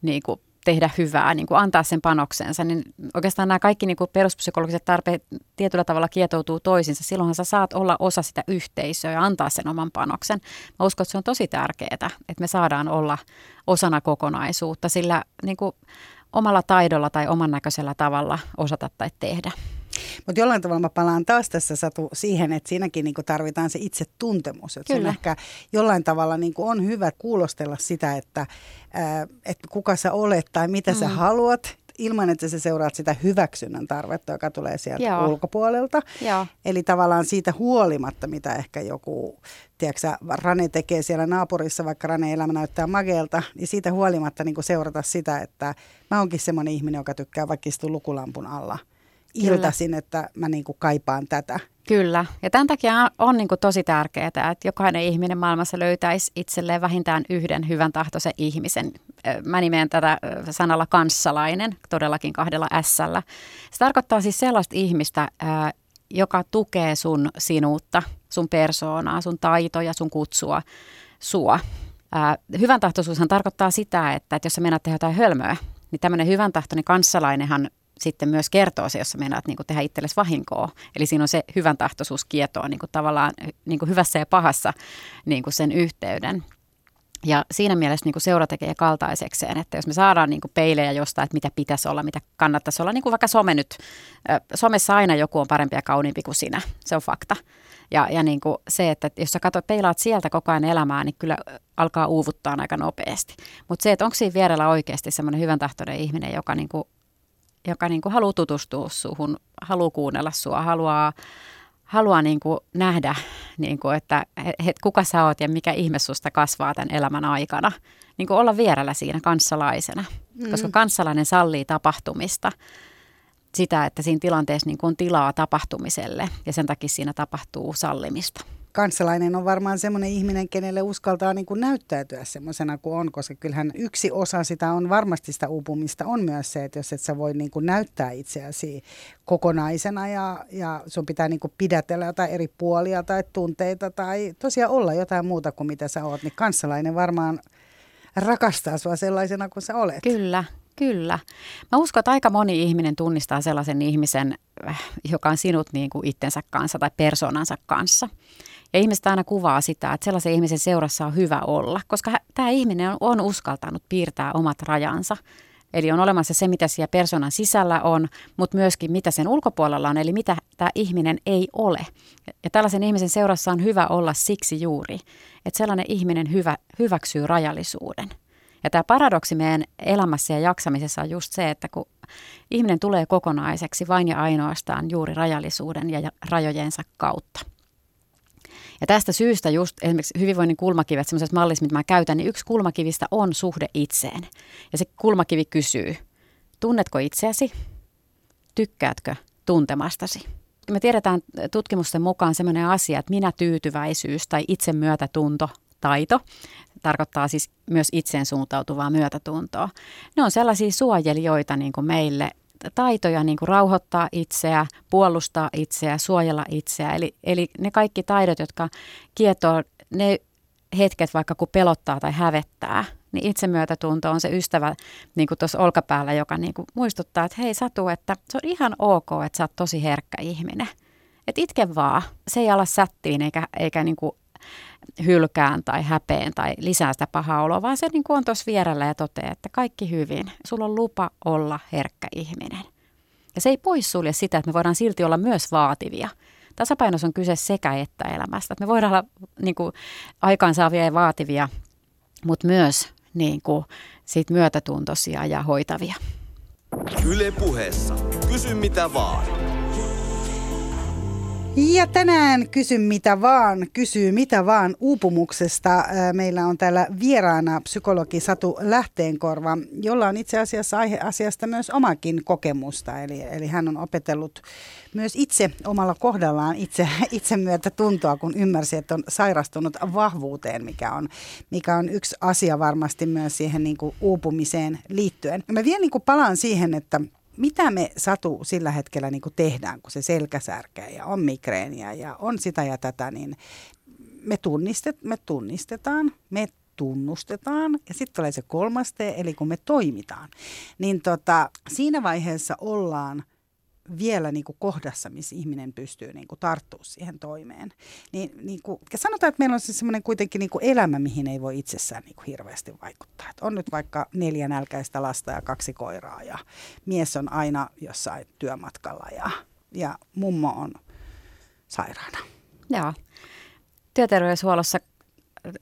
niin kuin tehdä hyvää, niin kuin antaa sen panoksensa, niin oikeastaan nämä kaikki niin kuin peruspsykologiset tarpeet tietyllä tavalla kietoutuu toisinsa. Silloinhan sä saat olla osa sitä yhteisöä ja antaa sen oman panoksen. Mä uskon, että se on tosi tärkeää, että me saadaan olla osana kokonaisuutta, sillä niin kuin omalla taidolla tai oman näköisellä tavalla osata tai tehdä. Mutta jollain tavalla mä palaan taas tässä Satu siihen, että siinäkin niinku tarvitaan se itse tuntemus. Että Kyllä. ehkä jollain tavalla niinku on hyvä kuulostella sitä, että, ää, että kuka sä olet tai mitä mm. sä haluat ilman, että sä seuraat sitä hyväksynnän tarvetta, joka tulee sieltä Joo. ulkopuolelta. Joo. Eli tavallaan siitä huolimatta, mitä ehkä joku, tiedätkö Rane tekee siellä naapurissa, vaikka Rane elämä näyttää mageelta, niin siitä huolimatta niin seurata sitä, että mä oonkin semmoinen ihminen, joka tykkää vaikka istua lukulampun alla iltaisin, että mä niin kuin kaipaan tätä. Kyllä, ja tämän takia on niin kuin tosi tärkeää, että jokainen ihminen maailmassa löytäisi itselleen vähintään yhden hyvän tahtoisen ihmisen. Mä nimeen tätä sanalla kanssalainen, todellakin kahdella s Se tarkoittaa siis sellaista ihmistä, joka tukee sun sinuutta, sun persoonaa, sun taitoja, sun kutsua, sua. Hyvän tahtoisuushan tarkoittaa sitä, että, että jos sä menet tehdä jotain hölmöä, niin tämmöinen hyvän tahtoinen kanssalainenhan sitten myös kertoo se, jos meinaat niin kuin tehdä itsellesi vahinkoa. Eli siinä on se hyvän tahtoisuus kietoa niin kuin tavallaan niin kuin hyvässä ja pahassa niin kuin sen yhteyden. Ja siinä mielessä niin kuin seura tekee kaltaisekseen, että jos me saadaan niin kuin peilejä jostain, että mitä pitäisi olla, mitä kannattaisi olla, niin kuin vaikka some nyt, somessa aina joku on parempi ja kauniimpi kuin sinä, se on fakta. Ja, ja niin kuin se, että jos sä katsot, peilaat sieltä koko ajan elämää, niin kyllä alkaa uuvuttaa aika nopeasti. Mutta se, että onko siinä vierellä oikeasti semmoinen hyvän tahtoinen ihminen, joka, niin kuin, joka niin kuin haluaa tutustua suhun, haluaa kuunnella sua, haluaa haluaa niin kuin nähdä, niin kuin, että et, kuka sä oot ja mikä ihme susta kasvaa tämän elämän aikana. Niin kuin olla vierellä siinä kanssalaisena, mm. koska kanssalainen sallii tapahtumista. Sitä, että siinä tilanteessa niin kuin on tilaa tapahtumiselle ja sen takia siinä tapahtuu sallimista kansalainen on varmaan semmoinen ihminen, kenelle uskaltaa niin kuin näyttäytyä semmoisena kuin on, koska kyllähän yksi osa sitä on varmasti sitä uupumista on myös se, että jos et sä voi niin kuin näyttää itseäsi kokonaisena ja, ja sun pitää niin kuin pidätellä jotain eri puolia tai tunteita tai tosiaan olla jotain muuta kuin mitä sä oot, niin kansalainen varmaan rakastaa sua sellaisena kuin sä olet. Kyllä, Kyllä. Mä uskon, että aika moni ihminen tunnistaa sellaisen ihmisen, äh, joka on sinut niin kuin itsensä kanssa tai persoonansa kanssa. Ja ihmiset aina kuvaa sitä, että sellaisen ihmisen seurassa on hyvä olla, koska tämä ihminen on, on uskaltanut piirtää omat rajansa. Eli on olemassa se, mitä siellä persoonan sisällä on, mutta myöskin mitä sen ulkopuolella on, eli mitä tämä ihminen ei ole. Ja tällaisen ihmisen seurassa on hyvä olla siksi juuri, että sellainen ihminen hyvä, hyväksyy rajallisuuden. Ja tämä paradoksi meidän elämässä ja jaksamisessa on just se, että kun ihminen tulee kokonaiseksi vain ja ainoastaan juuri rajallisuuden ja rajojensa kautta. Ja tästä syystä just esimerkiksi hyvinvoinnin kulmakivet, semmoisessa mallissa, mitä mä käytän, niin yksi kulmakivistä on suhde itseen. Ja se kulmakivi kysyy, tunnetko itseäsi? Tykkäätkö tuntemastasi? Me tiedetään tutkimusten mukaan sellainen asia, että minä tyytyväisyys tai itsemyötätunto, taito, tarkoittaa siis myös itseen suuntautuvaa myötätuntoa. Ne on sellaisia suojelijoita niin kuin meille taitoja niin kuin rauhoittaa itseä, puolustaa itseä, suojella itseä. Eli, eli ne kaikki taidot, jotka kietoo ne hetket vaikka kun pelottaa tai hävettää, niin itsemyötätunto on se ystävä niin kuin tuossa olkapäällä, joka niin kuin muistuttaa, että hei Satu, että se on ihan ok, että sä oot tosi herkkä ihminen. Että itke vaan, se ei ala sättiin eikä, eikä niin kuin hylkään tai häpeen tai lisää sitä pahaa oloa, vaan se niin kuin on tuossa vierellä ja toteaa, että kaikki hyvin. Sulla on lupa olla herkkä ihminen. Ja se ei poissulje sitä, että me voidaan silti olla myös vaativia. Tasapainossa on kyse sekä että elämästä. Että me voidaan olla niin kuin, aikaansaavia ja vaativia, mutta myös niin kuin, siitä myötätuntoisia ja hoitavia. Yle puheessa. Kysy mitä vaan. Ja tänään kysyn mitä vaan, kysyy mitä vaan uupumuksesta. Meillä on täällä vieraana psykologi Satu Lähteenkorva, jolla on itse asiassa aiheasiasta myös omakin kokemusta. Eli, eli hän on opetellut myös itse omalla kohdallaan itse, itse myötä tuntoa, kun ymmärsi, että on sairastunut vahvuuteen, mikä on, mikä on yksi asia varmasti myös siihen niin kuin uupumiseen liittyen. Mä vielä niin kuin palaan siihen, että mitä me Satu sillä hetkellä niin kuin tehdään, kun se selkä särkee ja on migreeniä ja on sitä ja tätä, niin me, tunnistet, me tunnistetaan, me tunnustetaan ja sitten tulee se kolmas te, eli kun me toimitaan. Niin tota, siinä vaiheessa ollaan vielä niin kuin kohdassa, missä ihminen pystyy niin kuin tarttumaan siihen toimeen. Niin, niin kuin, ja sanotaan, että meillä on siis semmoinen kuitenkin niin kuin elämä, mihin ei voi itsessään niin kuin hirveästi vaikuttaa. Että on nyt vaikka neljä nälkäistä lasta ja kaksi koiraa ja mies on aina jossain työmatkalla ja, ja mummo on sairaana. Joo. Työterveyshuollossa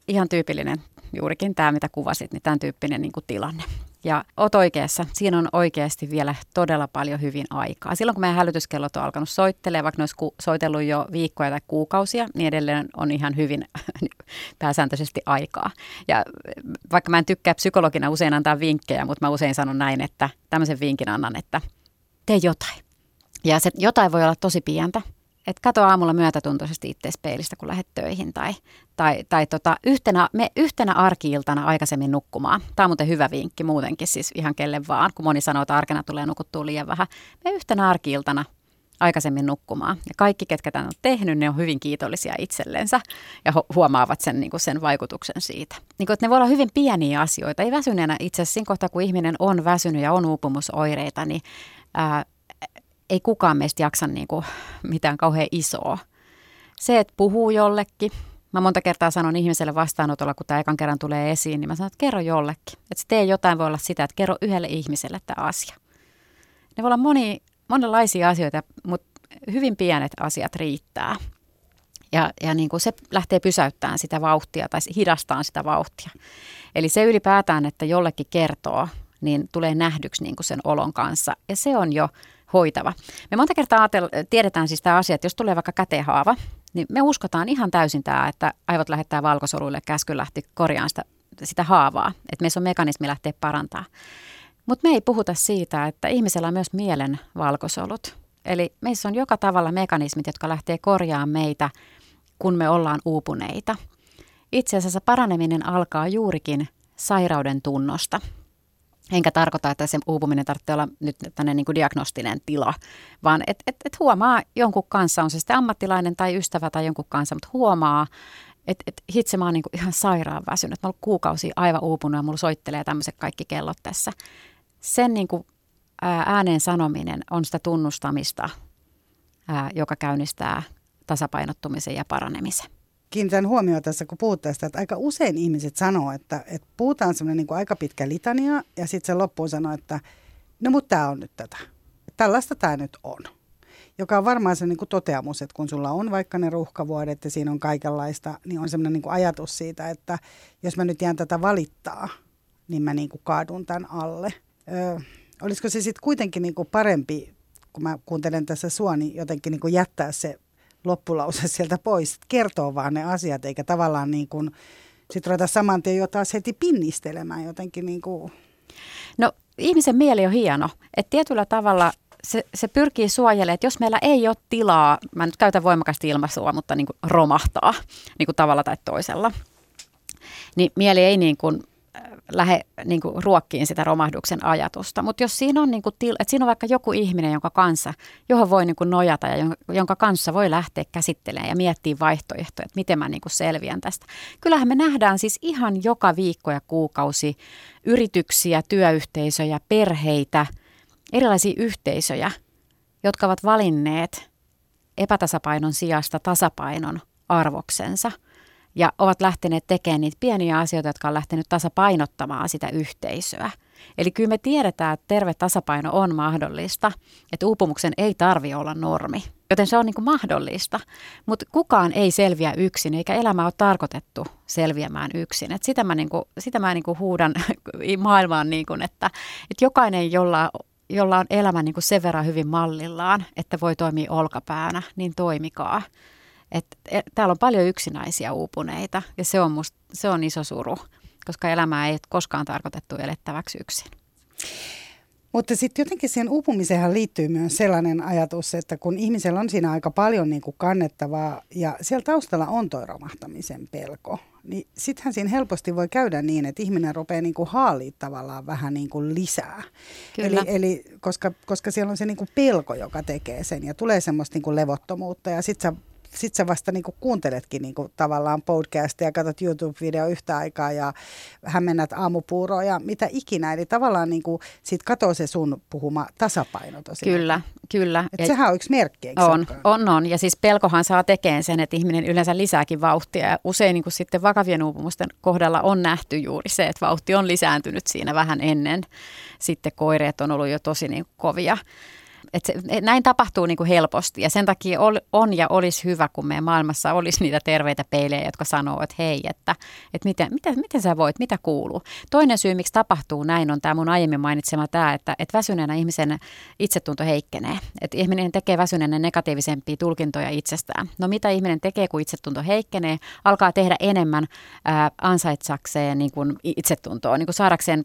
ihan tyypillinen juurikin tämä, mitä kuvasit, niin tämän tyyppinen niin kuin tilanne. Ja oot oikeassa, siinä on oikeasti vielä todella paljon hyvin aikaa. Silloin kun meidän hälytyskellot on alkanut soittelemaan, vaikka ne olisi soitellut jo viikkoja tai kuukausia, niin edelleen on ihan hyvin pääsääntöisesti aikaa. Ja vaikka mä en tykkää psykologina usein antaa vinkkejä, mutta mä usein sanon näin, että tämmöisen vinkin annan, että tee jotain. Ja se jotain voi olla tosi pientä, että kato aamulla myötätuntoisesti itse peilistä, kun lähdet töihin tai, tai, tai tota, yhtenä, me yhtenä arkiiltana aikaisemmin nukkumaan. Tämä on muuten hyvä vinkki muutenkin, siis ihan kelle vaan, kun moni sanoo, että arkena tulee nukuttua liian vähän. Me yhtenä arkiiltana aikaisemmin nukkumaan. Ja kaikki, ketkä tämän on tehnyt, ne on hyvin kiitollisia itsellensä ja huomaavat sen, niin kuin sen vaikutuksen siitä. Niin kuin, että ne voi olla hyvin pieniä asioita. Ei väsyneenä itse asiassa siinä kohtaa, kun ihminen on väsynyt ja on uupumusoireita, niin ää, ei kukaan meistä jaksa niin kuin mitään kauhean isoa. Se, että puhuu jollekin, Mä monta kertaa sanon ihmiselle vastaanotolla, kun tämä ekan kerran tulee esiin, niin mä sanon, että kerro jollekin. Että se tee jotain voi olla sitä, että kerro yhdelle ihmiselle tämä asia. Ne voi olla moni, monenlaisia asioita, mutta hyvin pienet asiat riittää. Ja, ja niin kuin se lähtee pysäyttämään sitä vauhtia tai hidastaa sitä vauhtia. Eli se ylipäätään, että jollekin kertoo, niin tulee nähdyksi niin kuin sen olon kanssa. Ja se on jo hoitava. Me monta kertaa ajatel- tiedetään siis tämä asia, että jos tulee vaikka kätehaava, niin me uskotaan ihan täysin tämä, että aivot lähettää valkosoluille käsky lähti korjaan sitä, sitä haavaa. Että meissä on mekanismi lähteä parantaa. Mutta me ei puhuta siitä, että ihmisellä on myös mielen valkosolut. Eli meissä on joka tavalla mekanismit, jotka lähtee korjaamaan meitä, kun me ollaan uupuneita. Itse asiassa paraneminen alkaa juurikin sairauden tunnosta. Enkä tarkoita, että se uupuminen tarvitsee olla nyt tämmöinen niin diagnostinen tila, vaan että et, et huomaa jonkun kanssa, on se sitten ammattilainen tai ystävä tai jonkun kanssa, mutta huomaa, että et, hitse mä oon niin ihan sairaan väsynyt. Mä oon kuukausi aivan uupunut ja mulla soittelee tämmöiset kaikki kellot tässä. Sen niin kuin ääneen sanominen on sitä tunnustamista, ää, joka käynnistää tasapainottumisen ja paranemisen. Kiinnitän huomioon tässä, kun puhut tästä, että aika usein ihmiset sanoo, että, että puhutaan semmoinen niin aika pitkä litania ja sitten se loppuun sanoo, että no mutta tämä on nyt tätä. Tällaista tämä nyt on. Joka on varmaan se niin kuin toteamus, että kun sulla on vaikka ne ruuhkavuodet ja siinä on kaikenlaista, niin on semmoinen niin kuin ajatus siitä, että jos mä nyt jään tätä valittaa, niin mä niin kuin kaadun tämän alle. Öö, olisiko se sitten kuitenkin niin kuin parempi, kun mä kuuntelen tässä sua, niin jotenkin niin kuin jättää se loppulause sieltä pois, kertoo vaan ne asiat, eikä tavallaan niin kuin, sit ruveta saman tien jo taas heti pinnistelemään jotenkin niin kuin. No ihmisen mieli on hieno, että tietyllä tavalla se, se pyrkii suojelemaan, että jos meillä ei ole tilaa, mä nyt käytän voimakasta ilmaisua, mutta niin kuin romahtaa niin kuin tavalla tai toisella, niin mieli ei niin kuin lähde niin kuin, ruokkiin sitä romahduksen ajatusta. Mutta jos siinä on, niin kuin, til, että siinä on vaikka joku ihminen, jonka kanssa, johon voi niin kuin, nojata ja jonka, kanssa voi lähteä käsittelemään ja miettiä vaihtoehtoja, että miten mä niin kuin, selviän tästä. Kyllähän me nähdään siis ihan joka viikko ja kuukausi yrityksiä, työyhteisöjä, perheitä, erilaisia yhteisöjä, jotka ovat valinneet epätasapainon sijasta tasapainon arvoksensa – ja ovat lähteneet tekemään niitä pieniä asioita, jotka on lähtenyt tasapainottamaan sitä yhteisöä. Eli kyllä me tiedetään, että terve tasapaino on mahdollista, että uupumuksen ei tarvi olla normi. Joten se on niin mahdollista, mutta kukaan ei selviä yksin, eikä elämä ole tarkoitettu selviämään yksin. Et sitä mä, niin kuin, sitä mä niin kuin huudan maailmaan, niin kuin, että, että jokainen, jolla, jolla on elämä niin kuin sen verran hyvin mallillaan, että voi toimia olkapäänä, niin toimikaa. Et, et, täällä on paljon yksinäisiä uupuneita ja se on, must, se on iso suru, koska elämää ei koskaan tarkoitettu elettäväksi yksin. Mutta sitten jotenkin siihen uupumiseen liittyy myös sellainen ajatus, että kun ihmisellä on siinä aika paljon niin kuin kannettavaa ja siellä taustalla on tuo romahtamisen pelko, niin sittenhän siinä helposti voi käydä niin, että ihminen rupeaa niin kuin haalia tavallaan vähän niin kuin lisää. Kyllä. Eli, eli koska, koska siellä on se niin kuin pelko, joka tekee sen ja tulee semmoista niin kuin levottomuutta ja sitten sä sit sä vasta niinku kuunteletkin niinku tavallaan podcastia, katsot YouTube-video yhtä aikaa ja hämmennät aamupuuroa ja mitä ikinä. Eli tavallaan niinku, sit katoo se sun puhuma tasapaino tosiaan. Kyllä, kyllä. Et ja sehän on yksi merkki, eikö on, on, on. Ja siis pelkohan saa tekemään sen, että ihminen yleensä lisääkin vauhtia. Ja usein niin sitten vakavien uupumusten kohdalla on nähty juuri se, että vauhti on lisääntynyt siinä vähän ennen. Sitten koireet on ollut jo tosi niin kovia et se, näin tapahtuu niin kuin helposti ja sen takia ol, on ja olisi hyvä, kun meidän maailmassa olisi niitä terveitä peilejä, jotka sanoo, että hei, että, että miten, miten, miten sä voit, mitä kuuluu. Toinen syy, miksi tapahtuu näin, on tämä mun aiemmin mainitsema tämä, että, että väsyneenä ihmisen itsetunto heikkenee. Että ihminen tekee väsyneenä negatiivisempia tulkintoja itsestään. No mitä ihminen tekee, kun itsetunto heikkenee? Alkaa tehdä enemmän ää, ansaitsakseen niin kuin itsetuntoa, niin kuin saadakseen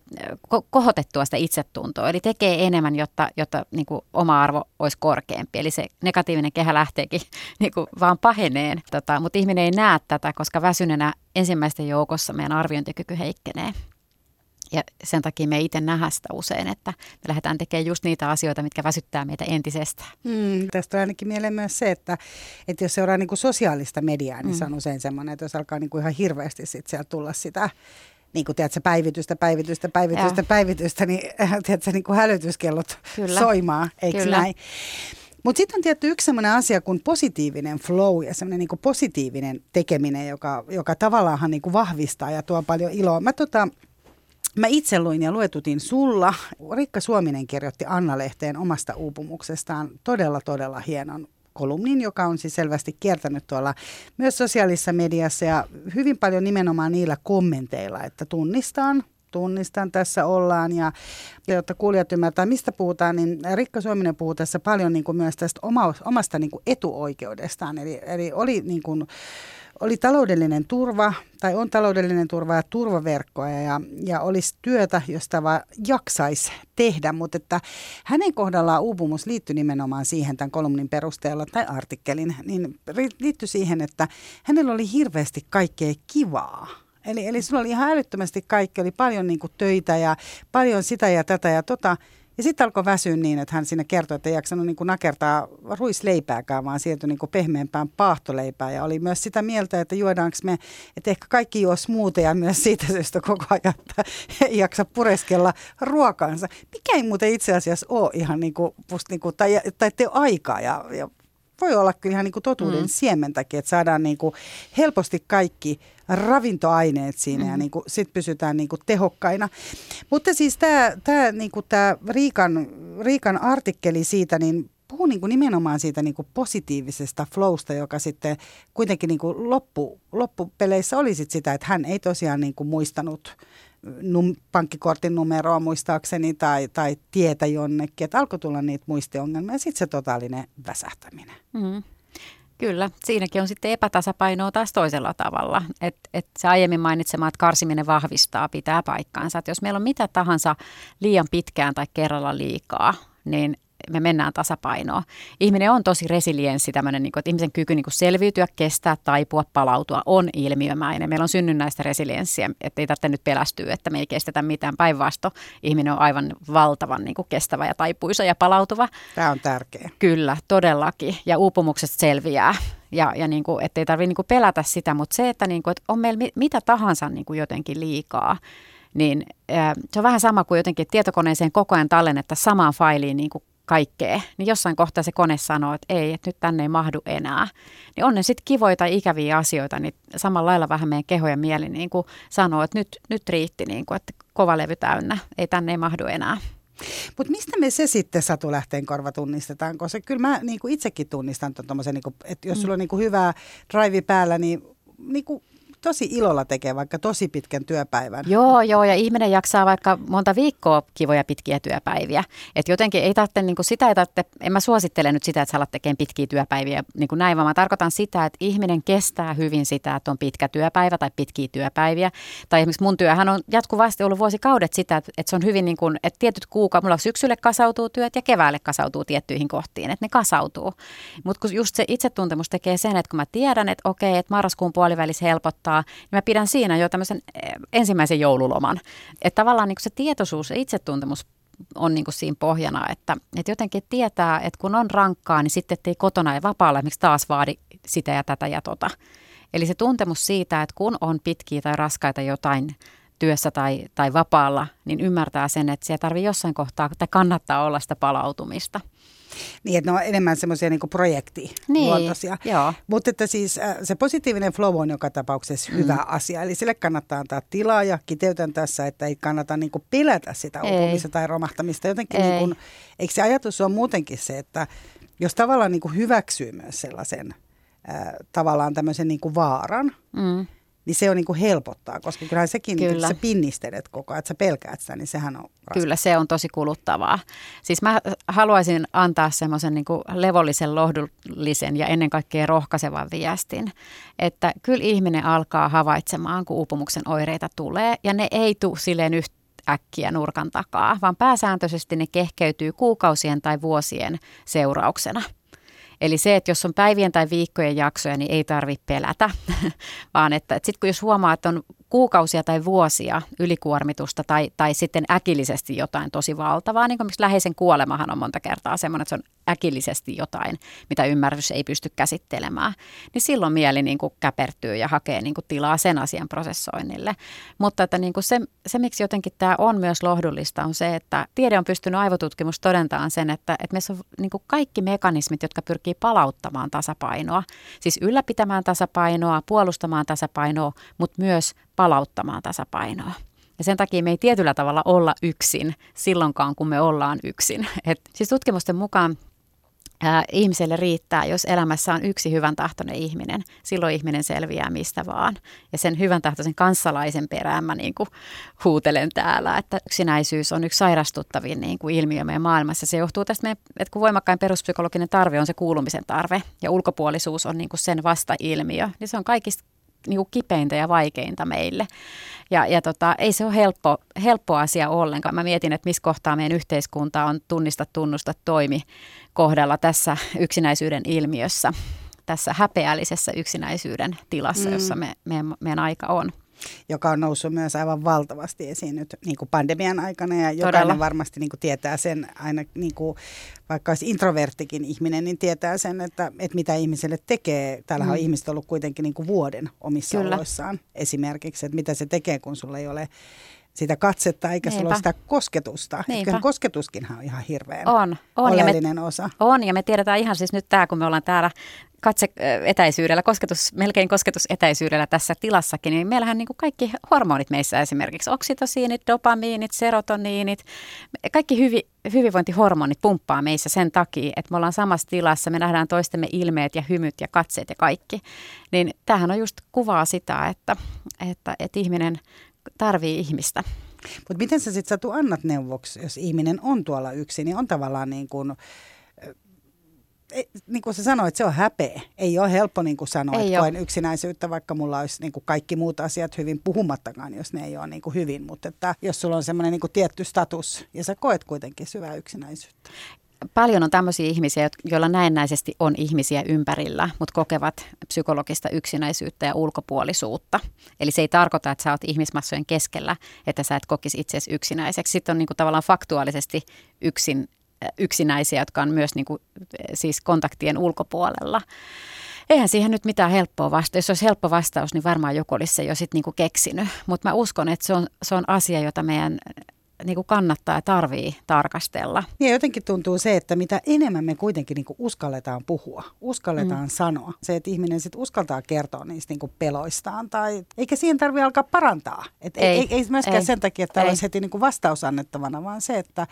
ko- kohotettua sitä itsetuntoa. Eli tekee enemmän, jotta, jotta niin kuin oma oma arvo olisi korkeampi. Eli se negatiivinen kehä lähteekin niin kuin vaan paheneen. Tota, mutta ihminen ei näe tätä, koska väsyneenä ensimmäisten joukossa meidän arviointikyky heikkenee. Ja sen takia me itse nähdään sitä usein, että me lähdetään tekemään just niitä asioita, mitkä väsyttää meitä entisestään. Mm, tästä on ainakin mieleen myös se, että, että jos seuraa niin kuin sosiaalista mediaa, niin mm. se on usein semmoinen, että jos alkaa niin kuin ihan hirveästi sit sieltä tulla sitä niin kuin tiedätkö, päivitystä, päivitystä, päivitystä, Joo. päivitystä, niin tiedätkö, niin kuin hälytyskellot Kyllä. soimaan, eikö Kyllä. näin? Mutta sitten on tietty yksi sellainen asia kuin positiivinen flow ja semmoinen niin positiivinen tekeminen, joka, joka tavallaan niin kuin vahvistaa ja tuo paljon iloa. Mä, tota, mä itse luin ja luetutin sulla. Rikka Suominen kirjoitti Anna-lehteen omasta uupumuksestaan todella, todella hienon kolumnin, joka on siis selvästi kiertänyt tuolla myös sosiaalisessa mediassa ja hyvin paljon nimenomaan niillä kommenteilla, että tunnistaan, tunnistan, tässä ollaan ja jotta kuulijat ymmärtää, mistä puhutaan, niin Rikka Suominen puhuu tässä paljon niin kuin myös tästä oma, omasta niin kuin etuoikeudestaan. Eli, eli oli, niin kuin, oli taloudellinen turva tai on taloudellinen turva ja turvaverkkoja ja, ja olisi työtä, josta vaan jaksaisi tehdä, mutta että hänen kohdallaan uupumus liittyi nimenomaan siihen tämän kolumnin perusteella tai artikkelin, niin liittyi siihen, että hänellä oli hirveästi kaikkea kivaa. Eli, eli sulla oli ihan älyttömästi kaikki, oli paljon niin kuin töitä ja paljon sitä ja tätä ja tota. Ja sitten alkoi väsyä niin, että hän siinä kertoi, että ei jaksanut niin nakertaa ruisleipääkään, vaan siirtyi niin pehmeämpään paahtoleipään. Ja oli myös sitä mieltä, että juodaanko me, että ehkä kaikki juo smoothia myös siitä syystä koko ajan, että ei jaksa pureskella ruokansa. Mikä ei muuten itse asiassa ole ihan niin kuin, niin kuin, tai, tai ole aikaa ja, ja voi olla kyllä ihan niin kuin totuuden mm. siementäkin, että saadaan niin kuin helposti kaikki ravintoaineet siinä mm. ja niin kuin sit pysytään niin kuin tehokkaina. Mutta siis tämä tää, niin kuin tää Riikan, Riikan artikkeli siitä, niin puhuu niin kuin nimenomaan siitä niin kuin positiivisesta flowsta, joka sitten kuitenkin niin kuin loppu, loppupeleissä oli sit sitä, että hän ei tosiaan niin kuin muistanut num, pankkikortin numeroa muistaakseni tai, tai tietä jonnekin. Että alkoi tulla niitä muistiongelmia ja sitten se totaalinen väsähtäminen. Mm. Kyllä, siinäkin on sitten epätasapainoa taas toisella tavalla. Et, et se aiemmin mainitsema, että karsiminen vahvistaa, pitää paikkaansa. Et jos meillä on mitä tahansa liian pitkään tai kerralla liikaa, niin me mennään tasapainoon. Ihminen on tosi resilienssi, tämmöinen, niin kuin, että ihmisen kyky niin kuin selviytyä, kestää, taipua, palautua on ilmiömäinen. Meillä on synnynnäistä resilienssiä, että ei tarvitse nyt pelästyä, että me ei kestetä mitään. Päinvasto ihminen on aivan valtavan niin kuin kestävä ja taipuisa ja palautuva. Tämä on tärkeä. Kyllä, todellakin. Ja uupumuksesta selviää. Ja, ja niin kuin, ettei tarvitse niin pelätä sitä, mutta se, että, niin kuin, että on meillä mi- mitä tahansa niin kuin jotenkin liikaa, niin ää, se on vähän sama kuin jotenkin tietokoneeseen koko ajan tallennetta samaan failiin niin kuin kaikkea, niin jossain kohtaa se kone sanoo, että ei, että nyt tänne ei mahdu enää. Niin on ne sitten kivoja tai ikäviä asioita, niin samalla lailla vähän meidän keho ja mieli niin kuin sanoo, että nyt, nyt riitti, niin kuin, että kova levy täynnä, ei tänne ei mahdu enää. Mutta mistä me se sitten Satu Lähteenkorva tunnistetaan? Koska kyllä mä niin kuin itsekin tunnistan niin että jos sulla on niin kuin hyvää drive päällä, niin, niin kuin tosi ilolla tekee vaikka tosi pitkän työpäivän. Joo, joo, ja ihminen jaksaa vaikka monta viikkoa kivoja pitkiä työpäiviä. Että jotenkin ei tarvitse, niin kuin sitä ei tarvitse, en mä suosittele nyt sitä, että sä alat tekemään pitkiä työpäiviä niin kuin näin, vaan mä tarkoitan sitä, että ihminen kestää hyvin sitä, että on pitkä työpäivä tai pitkiä työpäiviä. Tai esimerkiksi mun työhän on jatkuvasti ollut vuosikaudet sitä, että, että se on hyvin niin kuin, että tietyt kuukaudet, mulla syksylle kasautuu työt ja keväälle kasautuu tiettyihin kohtiin, että ne kasautuu. Mutta kun just se itsetuntemus tekee sen, että kun mä tiedän, että okei, että marraskuun puolivälissä helpottaa, niin mä pidän siinä jo tämmöisen eh, ensimmäisen joululoman. Että tavallaan niin se tietoisuus ja itsetuntemus on niin kuin siinä pohjana, että, että jotenkin tietää, että kun on rankkaa, niin sitten ettei kotona ja vapaalla esimerkiksi taas vaadi sitä ja tätä ja tota. Eli se tuntemus siitä, että kun on pitkiä tai raskaita jotain työssä tai, tai vapaalla, niin ymmärtää sen, että se tarvii jossain kohtaa, tai kannattaa olla sitä palautumista. Niin, että ne on enemmän semmoisia niin projektiluontoisia. Niin. Mutta että siis äh, se positiivinen flow on joka tapauksessa mm. hyvä asia. Eli sille kannattaa antaa tilaa ja kiteytän tässä, että ei kannata niin kuin pelätä sitä uupumista tai romahtamista. Jotenkin Ei. niin kuin, eikö se ajatus on muutenkin se, että jos tavallaan niin kuin hyväksyy myös sellaisen äh, tavallaan tämmöisen niin kuin vaaran, Mm. Niin se on niin kuin helpottaa, koska kyllähän sekin, Kyllä. Kyllä. että sä pinnistelet koko ajan, että sä pelkäät sitä, niin sehän on raskasta. Kyllä se on tosi kuluttavaa. Siis mä haluaisin antaa semmoisen niin levollisen, lohdullisen ja ennen kaikkea rohkaisevan viestin, että kyllä ihminen alkaa havaitsemaan, kun uupumuksen oireita tulee ja ne ei tule silleen yhtä äkkiä nurkan takaa, vaan pääsääntöisesti ne kehkeytyy kuukausien tai vuosien seurauksena. Eli se, että jos on päivien tai viikkojen jaksoja, niin ei tarvitse pelätä, vaan että, että sitten kun jos huomaa, että on kuukausia tai vuosia ylikuormitusta tai, tai sitten äkillisesti jotain tosi valtavaa, niin kuin läheisen kuolemahan on monta kertaa semmoinen, että se on äkillisesti jotain, mitä ymmärrys ei pysty käsittelemään, niin silloin mieli niin kuin käpertyy ja hakee niin kuin tilaa sen asian prosessoinnille. Mutta että niin kuin se, se, miksi jotenkin tämä on myös lohdullista, on se, että tiede on pystynyt aivotutkimus todentamaan sen, että, että meissä on niin kuin kaikki mekanismit, jotka pyrkii palauttamaan tasapainoa, siis ylläpitämään tasapainoa, puolustamaan tasapainoa, mutta myös palauttamaan tasapainoa. Ja sen takia me ei tietyllä tavalla olla yksin silloinkaan, kun me ollaan yksin. Et siis tutkimusten mukaan ää, ihmiselle riittää, jos elämässä on yksi hyvän tahtoinen ihminen. Silloin ihminen selviää mistä vaan. Ja sen hyvän tahtoisen kanssalaisen perään mä niin huutelen täällä, että yksinäisyys on yksi sairastuttavin niin kuin ilmiö meidän maailmassa. Se johtuu tästä, että kun voimakkain peruspsykologinen tarve on se kuulumisen tarve ja ulkopuolisuus on niin kuin sen vasta-ilmiö, niin se on kaikista niin kuin kipeintä ja vaikeinta meille. Ja, ja tota, ei se ole helppo, helppo asia ollenkaan. Mä mietin, että missä kohtaa meidän yhteiskunta on tunnista, tunnusta, toimi kohdalla tässä yksinäisyyden ilmiössä, tässä häpeällisessä yksinäisyyden tilassa, mm. jossa me, meidän, meidän aika on joka on noussut myös aivan valtavasti esiin nyt niin kuin pandemian aikana. Ja jokainen Todella. varmasti niin kuin tietää sen, aina niin kuin, vaikka olisi introverttikin ihminen, niin tietää sen, että, että mitä ihmiselle tekee. Täällä mm. on ihmiset ollut kuitenkin niin kuin vuoden omissa Kyllä. oloissaan esimerkiksi, että mitä se tekee, kun sulla ei ole sitä katsetta eikä Niinpä. sulla ole sitä kosketusta. Niinpä. kosketuskinhan on ihan hirveän on, on, oleellinen ja me, osa. On ja me tiedetään ihan siis nyt tämä, kun me ollaan täällä katse etäisyydellä, kosketus, melkein kosketusetäisyydellä tässä tilassakin, niin meillähän niin kuin kaikki hormonit meissä esimerkiksi, oksitosiinit, dopamiinit, serotoniinit, kaikki hyvi, hyvinvointihormonit pumppaa meissä sen takia, että me ollaan samassa tilassa, me nähdään toistemme ilmeet ja hymyt ja katseet ja kaikki. Niin tämähän on just kuvaa sitä, että, että, että ihminen tarvii ihmistä. Mutta miten sä sitten Satu annat neuvoksi, jos ihminen on tuolla yksin, niin on tavallaan niin kuin, niin kuin sä sanoit, se on häpeä. Ei ole helppo niin kuin sanoa, ei että koen yksinäisyyttä, vaikka mulla olisi niin kuin kaikki muut asiat hyvin puhumattakaan, jos ne ei ole niin kuin hyvin. Mutta että jos sulla on semmoinen niin kuin tietty status ja sä koet kuitenkin syvää yksinäisyyttä paljon on tämmöisiä ihmisiä, joilla näennäisesti on ihmisiä ympärillä, mutta kokevat psykologista yksinäisyyttä ja ulkopuolisuutta. Eli se ei tarkoita, että sä oot ihmismassojen keskellä, että sä et kokisi itseäsi yksinäiseksi. Sitten on niin kuin tavallaan faktuaalisesti yksin, äh, yksinäisiä, jotka on myös niin kuin, äh, siis kontaktien ulkopuolella. Eihän siihen nyt mitään helppoa vastausta. Jos olisi helppo vastaus, niin varmaan joku olisi se jo sitten niin keksinyt. Mutta mä uskon, että se on, se on asia, jota meidän niin kuin kannattaa ja tarvii tarkastella. Ja jotenkin tuntuu se, että mitä enemmän me kuitenkin niin kuin uskalletaan puhua, uskalletaan mm. sanoa. Se, että ihminen sitten uskaltaa kertoa niistä niin kuin peloistaan tai eikä siihen tarvitse alkaa parantaa. Et ei, ei, ei myöskään ei. sen takia, että ei. olisi heti niin kuin vastaus annettavana, vaan se, että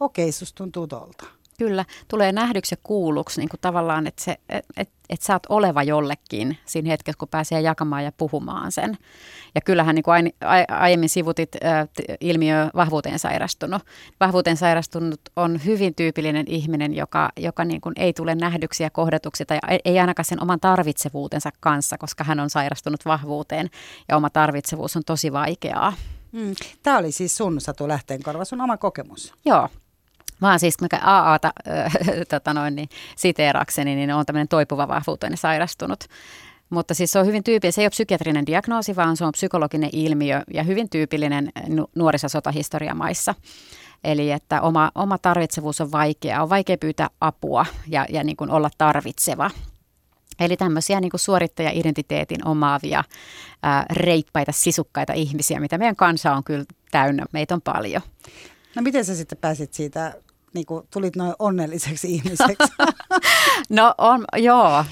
okei, susta tuntuu tuolta. Kyllä, tulee nähdyksi ja kuulluksi niin kuin tavallaan, että, se, et, et, et sä oot oleva jollekin siinä hetkessä, kun pääsee jakamaan ja puhumaan sen. Ja kyllähän niin kuin aiemmin sivutit ä, ilmiö vahvuuteen sairastunut. Vahvuuteen sairastunut on hyvin tyypillinen ihminen, joka, joka niin kuin ei tule nähdyksi ja kohdatuksi tai ei ainakaan sen oman tarvitsevuutensa kanssa, koska hän on sairastunut vahvuuteen ja oma tarvitsevuus on tosi vaikeaa. Mm. Tämä oli siis sun Satu Lähteenkorva, sun oma kokemus. Joo, Oon siis AAta äh, tota noin, niin, siteerakseni, niin on tämmöinen toipuva vahvuuteen sairastunut. Mutta siis se on hyvin tyypillinen, se ei ole psykiatrinen diagnoosi, vaan se on psykologinen ilmiö ja hyvin tyypillinen nuorissa sotahistoriamaissa. Eli että oma, oma tarvitsevuus on vaikeaa, on vaikea pyytää apua ja, ja niin kuin olla tarvitseva. Eli tämmöisiä niin suorittaja-identiteetin omaavia ää, reippaita, sisukkaita ihmisiä, mitä meidän kansa on kyllä täynnä. Meitä on paljon. No miten sä sitten pääsit siitä niin kuin tulit noin onnelliseksi ihmiseksi? no on, joo,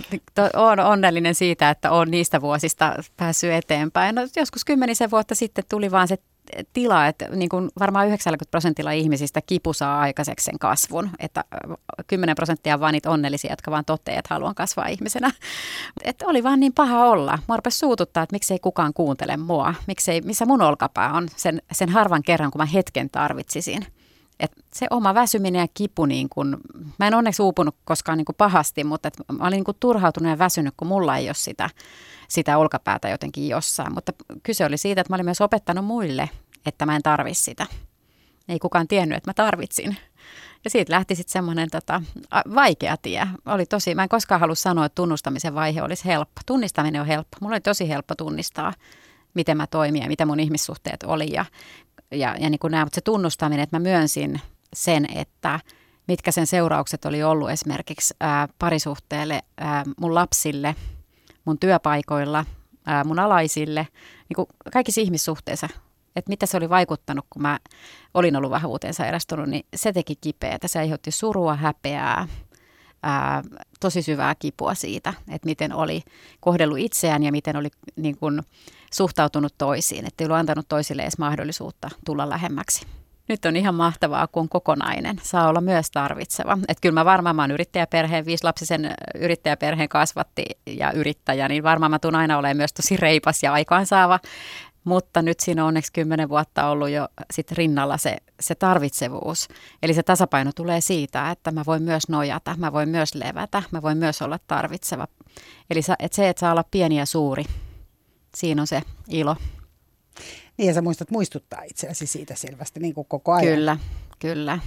on onnellinen siitä, että on niistä vuosista päässyt eteenpäin. No, joskus kymmenisen vuotta sitten tuli vaan se tila, että niin kuin varmaan 90 prosentilla ihmisistä kipu saa aikaiseksi sen kasvun, että 10 prosenttia on vaan niitä onnellisia, jotka vaan toteaa, että haluan kasvaa ihmisenä. Että oli vaan niin paha olla. Mua rupesi suututtaa, että miksei kukaan kuuntele mua, miksei, missä mun olkapää on sen, sen harvan kerran, kun mä hetken tarvitsisin. Et se oma väsyminen ja kipu, niin kun, mä en onneksi uupunut koskaan niin pahasti, mutta et mä olin niin turhautunut ja väsynyt, kun mulla ei ole sitä, sitä olkapäätä jotenkin jossain. Mutta kyse oli siitä, että mä olin myös opettanut muille, että mä en tarvi sitä. Ei kukaan tiennyt, että mä tarvitsin. Ja siitä lähti sitten semmoinen tota, vaikea tie. Oli tosi, mä en koskaan halua sanoa, että tunnustamisen vaihe olisi helppo. Tunnistaminen on helppo. Mulla oli tosi helppo tunnistaa miten mä toimin ja mitä mun ihmissuhteet oli ja, ja, ja niin kuin nämä, mutta se tunnustaminen, että mä myönsin sen, että mitkä sen seuraukset oli ollut esimerkiksi ää, parisuhteelle, ää, mun lapsille, mun työpaikoilla, ää, mun alaisille, niin kuin kaikissa ihmissuhteissa, että mitä se oli vaikuttanut, kun mä olin ollut vahvuuteen sairastunut, niin se teki kipeätä. Se aiheutti surua, häpeää, ää, tosi syvää kipua siitä, että miten oli kohdellut itseään ja miten oli niin kuin, suhtautunut toisiin, että ei ollut antanut toisille edes mahdollisuutta tulla lähemmäksi. Nyt on ihan mahtavaa, kun on kokonainen. Saa olla myös tarvitseva. Että kyllä mä varmaan, mä oon yrittäjäperheen, viisilapsisen yrittäjäperheen kasvatti ja yrittäjä, niin varmaan mä tuun aina olemaan myös tosi reipas ja aikaansaava. Mutta nyt siinä on onneksi kymmenen vuotta ollut jo sit rinnalla se, se tarvitsevuus. Eli se tasapaino tulee siitä, että mä voin myös nojata, mä voin myös levätä, mä voin myös olla tarvitseva. Eli että se, että saa olla pieni ja suuri, siinä on se ilo. Niin ja sä muistat muistuttaa itseäsi siitä selvästi niin kuin koko ajan. Kyllä, kyllä.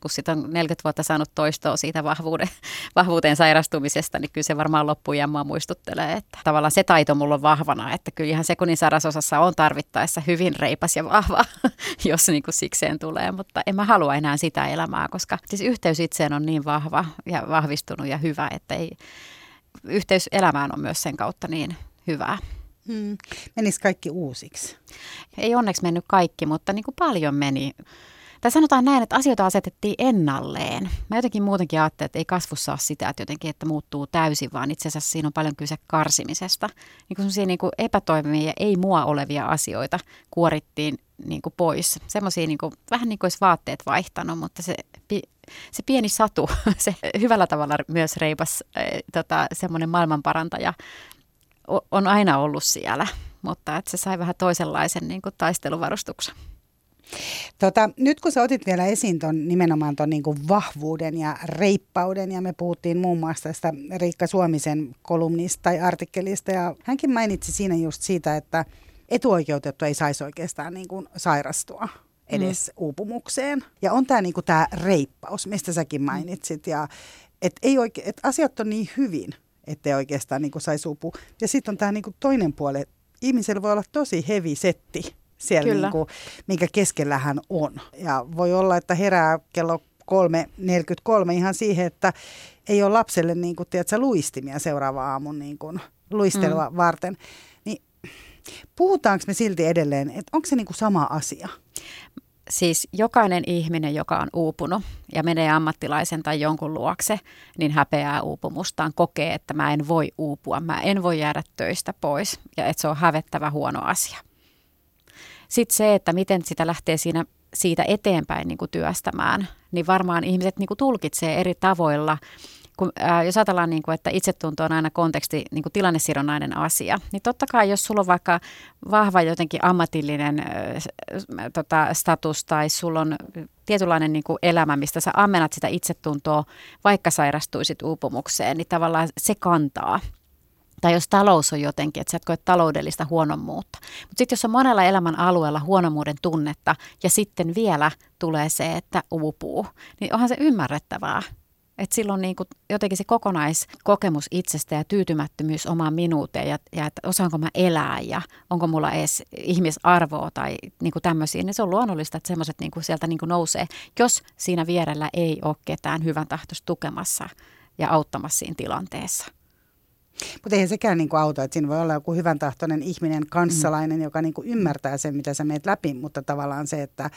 Kun sitä on 40 vuotta saanut toistoa siitä vahvuuden, vahvuuteen sairastumisesta, niin kyllä se varmaan loppujen mua muistuttelee. Että tavallaan se taito mulla on vahvana, että kyllä ihan sekunnin sarasosassa on tarvittaessa hyvin reipas ja vahva, jos niin kuin sikseen tulee. Mutta en mä halua enää sitä elämää, koska siis yhteys itseen on niin vahva ja vahvistunut ja hyvä, että ei, yhteys elämään on myös sen kautta niin hyvää. Hmm. Menis kaikki uusiksi? Ei onneksi mennyt kaikki, mutta niin kuin paljon meni. Tai sanotaan näin, että asioita asetettiin ennalleen. Mä jotenkin muutenkin ajattelin, että ei kasvussa ole sitä, että jotenkin, että muuttuu täysin, vaan itse asiassa siinä on paljon kyse karsimisesta. Niin kuin niin kuin epätoimivia, ei mua olevia asioita kuorittiin niin kuin pois. Semmoisia niin kuin, vähän niin kuin olisi vaatteet vaihtanut, mutta se, se pieni satu, se hyvällä tavalla myös reipas äh, tota, semmoinen maailmanparantaja on aina ollut siellä, mutta että se sai vähän toisenlaisen niin kuin taisteluvarustuksen. Tota, nyt kun sä otit vielä esiin ton, nimenomaan tuon niin vahvuuden ja reippauden, ja me puhuttiin muun muassa tästä Riikka Suomisen kolumnista tai artikkelista, ja hänkin mainitsi siinä just siitä, että etuoikeutettu ei saisi oikeastaan niin kuin sairastua edes mm. uupumukseen. Ja on tämä niin tää reippaus, mistä säkin mainitsit, ja että et asiat on niin hyvin, ettei oikeastaan niin saisi upua. Ja sitten on tämä niin toinen puoli, että ihmisellä voi olla tosi hevi setti siellä, niin kuin, minkä keskellä hän on. Ja voi olla, että herää kello 3.43 ihan siihen, että ei ole lapselle niin kuin, tiedätkö, luistimia seuraava aamun niin kuin, luistelua mm. varten. Niin, puhutaanko me silti edelleen, että onko se niin kuin sama asia? Siis jokainen ihminen, joka on uupunut ja menee ammattilaisen tai jonkun luokse, niin häpeää uupumustaan, kokee, että mä en voi uupua, mä en voi jäädä töistä pois ja että se on hävettävä huono asia. Sitten se, että miten sitä lähtee siinä, siitä eteenpäin niin kuin työstämään, niin varmaan ihmiset niin kuin tulkitsee eri tavoilla – kun, ää, jos ajatellaan, niin kuin, että itsetunto on aina konteksti niin kuin tilannesidonnainen asia, niin totta kai jos sulla on vaikka vahva jotenkin ammatillinen ää, tota, status tai sulla on tietynlainen niin kuin elämä, mistä sä ammennat sitä itsetuntoa, vaikka sairastuisit uupumukseen, niin tavallaan se kantaa tai jos talous on jotenkin, että sä et koe taloudellista huonommuutta. Mutta sitten jos on monella elämän alueella huonommuuden tunnetta ja sitten vielä tulee se, että uupuu, niin onhan se ymmärrettävää. Että silloin niin kuin jotenkin se kokonaiskokemus itsestä ja tyytymättömyys omaan minuuteen ja, ja että osaanko mä elää ja onko mulla edes ihmisarvoa tai niin kuin tämmöisiä, niin se on luonnollista, että semmoiset niin kuin sieltä niin kuin nousee, jos siinä vierellä ei ole ketään hyvän tahtoista tukemassa ja auttamassa siinä tilanteessa. Mutta eihän sekään niin kuin auta, että siinä voi olla joku hyvän tahtoinen ihminen, kanssalainen, mm. joka niin kuin ymmärtää sen, mitä sä meet läpi, mutta tavallaan se, että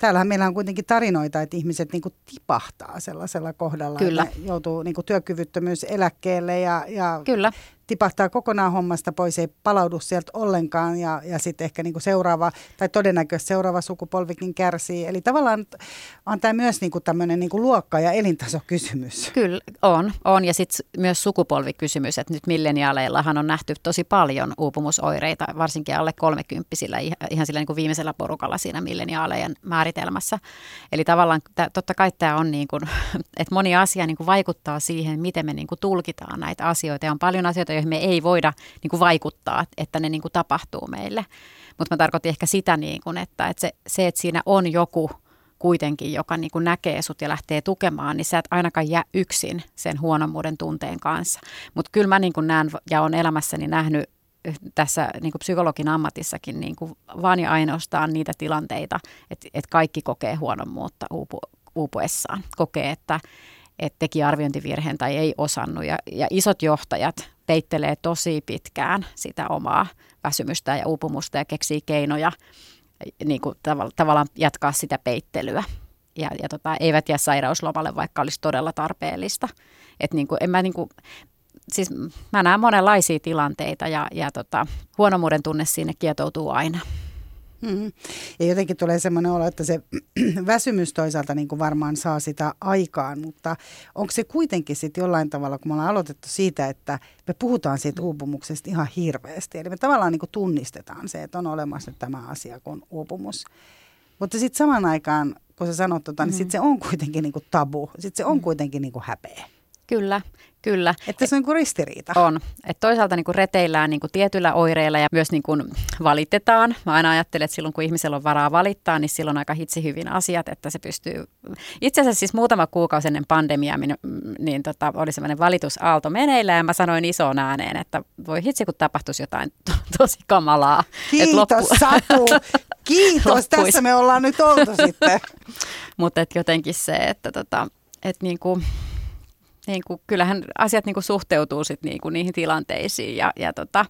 täällähän meillä on kuitenkin tarinoita, että ihmiset niin kuin tipahtaa sellaisella kohdalla, Kyllä. että joutuu niin kuin työkyvyttömyyseläkkeelle ja, ja Kyllä tipahtaa kokonaan hommasta pois, ei palaudu sieltä ollenkaan ja, ja sitten ehkä niinku seuraava, tai todennäköisesti seuraava sukupolvikin kärsii. Eli tavallaan on tämä myös niinku tämmöinen niinku luokka- ja elintasokysymys. Kyllä, on. on. Ja sitten myös sukupolvikysymys, että nyt milleniaaleillahan on nähty tosi paljon uupumusoireita, varsinkin alle kolmekymppisillä, ihan sillä niinku viimeisellä porukalla siinä milleniaalejen määritelmässä. Eli tavallaan totta kai tämä on, niin kuin, että moni asia niin kuin vaikuttaa siihen, miten me niin kuin tulkitaan näitä asioita. Ja on paljon asioita, joihin me ei voida niin kuin vaikuttaa, että ne niin kuin tapahtuu meille. Mutta mä tarkoitin ehkä sitä, niin kuin, että, että se, se, että siinä on joku kuitenkin, joka niin kuin näkee sut ja lähtee tukemaan, niin sä et ainakaan jää yksin sen huonommuuden tunteen kanssa. Mutta kyllä mä niin kuin näen ja on elämässäni nähnyt tässä niin kuin psykologin ammatissakin niin kuin vaan ja ainoastaan niitä tilanteita, että, että kaikki kokee huonommuutta uupu, uupuessaan. Kokee, että, että teki arviointivirheen tai ei osannut. Ja, ja isot johtajat peittelee tosi pitkään sitä omaa väsymystä ja uupumusta ja keksii keinoja niin kuin tav- tavallaan jatkaa sitä peittelyä. Ja, ja tota, eivät jää sairauslomalle, vaikka olisi todella tarpeellista. Et niin kuin, en mä niin kuin, siis mä näen monenlaisia tilanteita ja, ja tota, huonomuuden tunne sinne kietoutuu aina. Mm-hmm. Ja jotenkin tulee semmoinen olo, että se väsymys toisaalta niin kuin varmaan saa sitä aikaan, mutta onko se kuitenkin sitten jollain tavalla, kun me ollaan aloitettu siitä, että me puhutaan siitä uupumuksesta ihan hirveästi. Eli me tavallaan niin kuin tunnistetaan se, että on olemassa tämä asia kuin uupumus. Mutta sitten saman aikaan, kun sä sanot tota, niin mm. sitten se on kuitenkin niin kuin tabu. Sitten se on mm. kuitenkin niin kuin häpeä. Kyllä, kyllä. Että se on niin ristiriita. On. Et toisaalta niin kuin reteillään niin kuin tietyillä oireilla ja myös niin kuin valitetaan. Mä aina ajattelen, että silloin kun ihmisellä on varaa valittaa, niin silloin on aika hitsi hyvin asiat, että se pystyy... Itse asiassa siis muutama kuukausi ennen pandemiaa niin, niin tota, oli semmoinen valitusaalto meneillä ja mä sanoin isoon ääneen, että voi hitsi kun tapahtuisi jotain to- tosi kamalaa. Kiitos loppu... Satu! Kiitos, tässä me ollaan nyt oltu sitten. Mutta jotenkin se, että tota, et niin kuin, niin kuin, kyllähän asiat niin kuin suhteutuu sit niin kuin niihin tilanteisiin ja, ja, tota,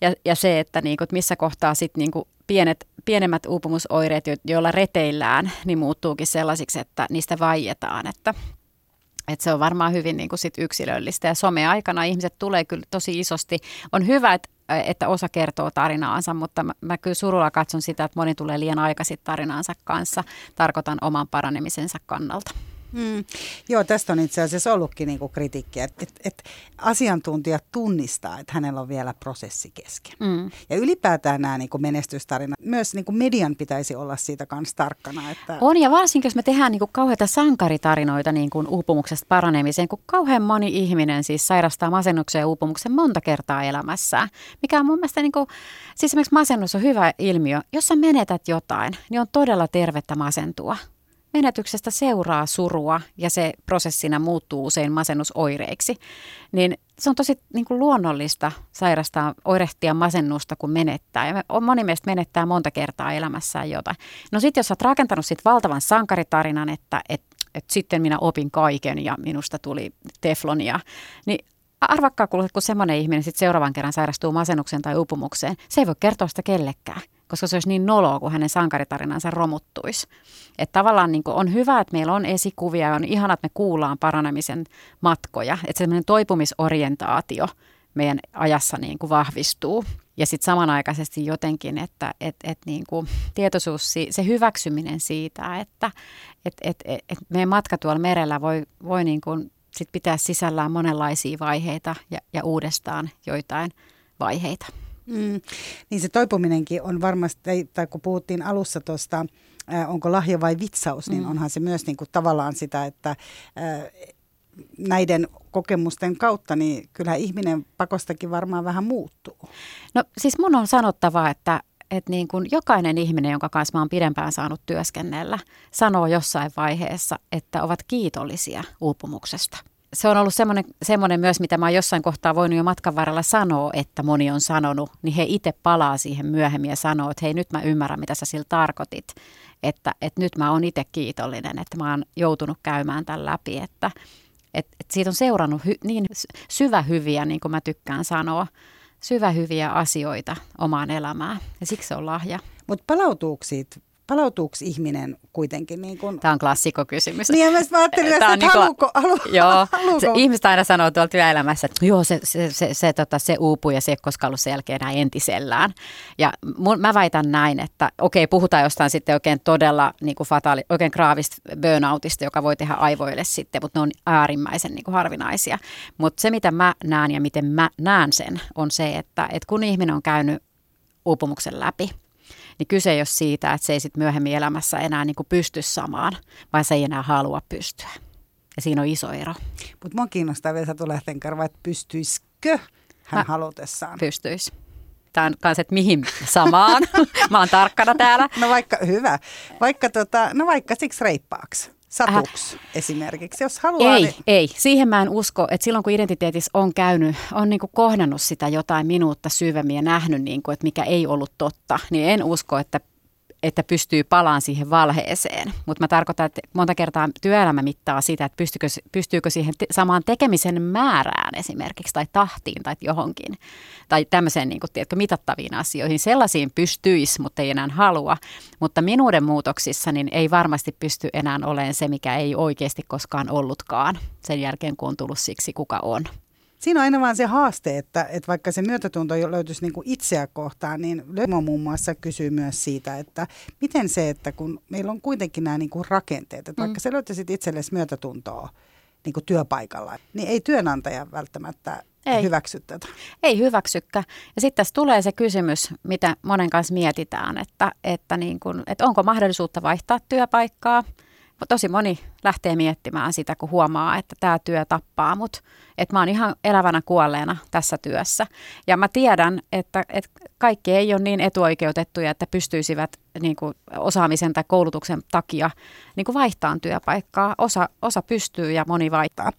ja, ja se, että, niin kuin, missä kohtaa sit niin kuin pienet, pienemmät uupumusoireet, joilla reteillään, niin muuttuukin sellaisiksi, että niistä vaietaan, että, että se on varmaan hyvin niin kuin sit yksilöllistä ja someaikana ihmiset tulee kyllä tosi isosti. On hyvä, että, että osa kertoo tarinaansa, mutta mä, mä kyllä surulla katson sitä, että moni tulee liian aikaisin tarinaansa kanssa. Tarkoitan oman paranemisensa kannalta. Mm. Joo, tästä on itse asiassa ollutkin niinku kritiikkiä, että et, et asiantuntijat tunnistaa, että hänellä on vielä prosessi kesken. Mm. Ja ylipäätään nämä niinku menestystarinat, myös niinku median pitäisi olla siitä kanssa tarkkana. Että... On, ja varsinkin jos me tehdään niinku kauheita sankaritarinoita niinku uupumuksesta paranemiseen, kun kauhean moni ihminen siis sairastaa masennuksen ja uupumuksen monta kertaa elämässään, mikä on mun mielestä, niinku, siis esimerkiksi masennus on hyvä ilmiö. Jos sä menetät jotain, niin on todella tervettä masentua menetyksestä seuraa surua ja se prosessina muuttuu usein masennusoireiksi, niin se on tosi niin kuin luonnollista sairastaa, oirehtia masennusta, kun menettää. Ja moni meistä menettää monta kertaa elämässään jotain. No sitten jos olet rakentanut sit valtavan sankaritarinan, että et, et sitten minä opin kaiken ja minusta tuli teflonia, niin arvakkaa kun semmoinen ihminen sitten seuraavan kerran sairastuu masennukseen tai upumukseen, se ei voi kertoa sitä kellekään koska se olisi niin noloa, kun hänen sankaritarinansa romuttuisi. Että tavallaan niin on hyvä, että meillä on esikuvia ja on ihana, että me kuullaan paranemisen matkoja. Että semmoinen toipumisorientaatio meidän ajassa niin kuin vahvistuu. Ja sitten samanaikaisesti jotenkin, että et, et niin kuin tietoisuus, se hyväksyminen siitä, että et, et, et, et meidän matka tuolla merellä voi, voi niin kuin sit pitää sisällään monenlaisia vaiheita ja, ja uudestaan joitain vaiheita. Mm. Niin se toipuminenkin on varmasti, tai kun puhuttiin alussa tuosta, äh, onko lahja vai vitsaus, niin mm. onhan se myös niin kuin tavallaan sitä, että äh, näiden kokemusten kautta, niin kyllä ihminen pakostakin varmaan vähän muuttuu. No siis mun on sanottava, että, että niin kuin jokainen ihminen, jonka kanssa mä oon pidempään saanut työskennellä, sanoo jossain vaiheessa, että ovat kiitollisia uupumuksesta se on ollut semmoinen, semmoinen myös, mitä mä oon jossain kohtaa voinut jo matkan varrella sanoa, että moni on sanonut, niin he itse palaa siihen myöhemmin ja sanoo, että hei nyt mä ymmärrän, mitä sä sillä tarkoitit. Että, että nyt mä oon itse kiitollinen, että mä oon joutunut käymään tämän läpi, että, että, että siitä on seurannut hy, niin syvä hyviä, niin kuin mä tykkään sanoa, syvä hyviä asioita omaan elämään ja siksi se on lahja. Mutta palautuuko siitä palautuuko ihminen kuitenkin? Niin kun... Tämä on klassikokysymys. Niin mä ajattelin, että, että niinku, haluuko, halu, joo, haluuko? Se, ihmiset aina sanoo tuolla työelämässä, että joo, se, se, se, se, tota, se uupuu ja se ei koskaan ollut selkeä enää entisellään. Ja mun, mä väitän näin, että okei, puhutaan jostain sitten oikein todella niin kuin fataali, oikein graavista burnoutista, joka voi tehdä aivoille sitten, mutta ne on äärimmäisen niin kuin harvinaisia. Mutta se, mitä mä näen ja miten mä näen sen, on se, että, että kun ihminen on käynyt uupumuksen läpi – niin kyse ei ole siitä, että se ei sitten myöhemmin elämässä enää niin kuin pysty samaan, vaan se ei enää halua pystyä. Ja siinä on iso ero. Mutta mua kiinnostaa vielä Satu Lehtenkarva, että pystyisikö hän Mä halutessaan? Pystyisi. Tämä on kanssa, että mihin samaan. Mä oon tarkkana täällä. No vaikka, hyvä. Vaikka, tota, no vaikka siksi reippaaksi. Satuks äh, esimerkiksi, jos haluaa. Ei, niin... ei. Siihen mä en usko, että silloin kun identiteetissä on käynyt, on niin kuin kohdannut sitä jotain minuutta syvemmin ja nähnyt, niin kuin, että mikä ei ollut totta, niin en usko, että että pystyy palaan siihen valheeseen. Mutta mä tarkoitan, että monta kertaa työelämä mittaa sitä, että pystyykö, pystyykö siihen te- samaan tekemisen määrään esimerkiksi tai tahtiin tai johonkin. Tai tämmöiseen niin kuin, tiedätkö, mitattaviin asioihin. Sellaisiin pystyisi, mutta ei enää halua. Mutta minuuden muutoksissa niin ei varmasti pysty enää olemaan se, mikä ei oikeasti koskaan ollutkaan sen jälkeen, kun on tullut siksi, kuka on. Siinä on aina vaan se haaste, että, että vaikka se myötätunto löytyisi niin kuin itseä kohtaan, niin Lömo muun muassa kysyy myös siitä, että miten se, että kun meillä on kuitenkin nämä niin kuin rakenteet, että vaikka mm. sä löytäisit itsellesi myötätuntoa niin kuin työpaikalla, niin ei työnantaja välttämättä ei. hyväksy tätä. Ei hyväksykkä. Ja sitten tässä tulee se kysymys, mitä monen kanssa mietitään, että, että, niin kun, että onko mahdollisuutta vaihtaa työpaikkaa – tosi moni lähtee miettimään sitä, kun huomaa, että tämä työ tappaa mut. Että mä oon ihan elävänä kuolleena tässä työssä. Ja mä tiedän, että, että kaikki ei ole niin etuoikeutettuja, että pystyisivät niin kuin osaamisen tai koulutuksen takia niin vaihtamaan työpaikkaa. Osa, osa pystyy ja moni vaihtaa.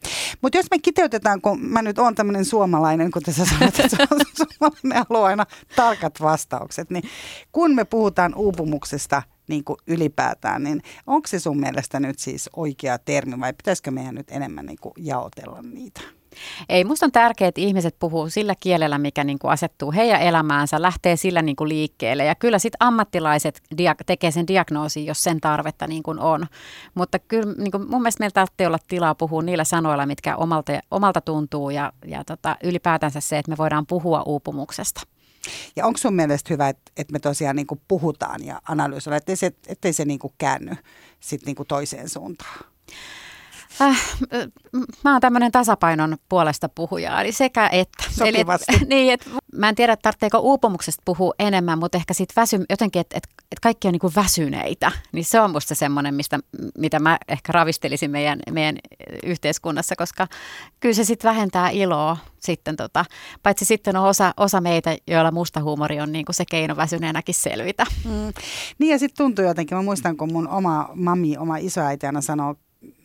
Mutta jos me kiteytetään, kun mä nyt oon tämmöinen suomalainen, kun tässä sanoit, että suomalainen haluaa aina tarkat vastaukset, niin kun me puhutaan uupumuksesta – niin kuin ylipäätään, niin onko se sun mielestä nyt siis oikea termi vai pitäisikö meidän nyt enemmän niin kuin jaotella niitä? Ei, musta on tärkeää, että ihmiset puhuu sillä kielellä, mikä niin kuin asettuu heidän elämäänsä, lähtee sillä niin kuin liikkeelle. Ja kyllä sitten ammattilaiset dia- tekee sen diagnoosin, jos sen tarvetta niin kuin on. Mutta kyllä niin kuin mun mielestä meillä tarvitsee olla tilaa puhua niillä sanoilla, mitkä omalta, omalta tuntuu ja, ja tota, ylipäätänsä se, että me voidaan puhua uupumuksesta. Ja onko sun mielestä hyvä, että, että me tosiaan niin kuin puhutaan ja analysoidaan, ettei se, ettei se niin kuin käänny sit niin kuin toiseen suuntaan? Äh, mä oon tämmöinen tasapainon puolesta puhuja, eli sekä että. Eli, et, niin, et, mä en tiedä, tarvitseeko uupumuksesta puhua enemmän, mutta ehkä sitten väsy, jotenkin, että et, et kaikki on niinku väsyneitä. Niin se on musta semmoinen, mistä, mitä mä ehkä ravistelisin meidän, meidän yhteiskunnassa, koska kyllä se sitten vähentää iloa sitten. Tota, paitsi sitten on osa, osa meitä, joilla musta huumori on niinku se keino väsyneenäkin selvitä. Mm. Niin ja sitten tuntuu jotenkin, mä muistan kun mun oma mami, oma isoäiti aina sanoo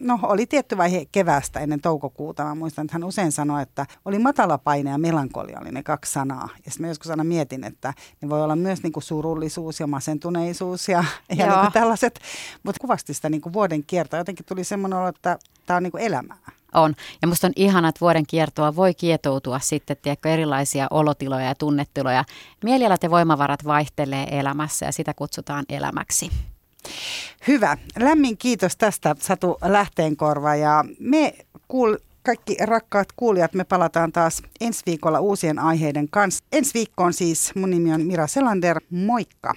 no oli tietty vaihe kevästä ennen toukokuuta. Mä muistan, että hän usein sanoi, että oli matala paine ja melankolia oli ne kaksi sanaa. Ja sitten mä joskus aina mietin, että ne voi olla myös niin kuin surullisuus ja masentuneisuus ja, ja niin kuin tällaiset. Mutta kuvasti sitä niin kuin vuoden kiertoa. Jotenkin tuli semmoinen olo, että tämä on niin kuin elämää. On. Ja musta on ihana, että vuoden kiertoa voi kietoutua sitten, tiedätkö, erilaisia olotiloja ja tunnetiloja. Mielialat ja voimavarat vaihtelee elämässä ja sitä kutsutaan elämäksi. Hyvä. Lämmin kiitos tästä Satu Lähteenkorva ja me kuul- kaikki rakkaat kuulijat, me palataan taas ensi viikolla uusien aiheiden kanssa. Ensi viikkoon siis mun nimi on Mira Selander. Moikka!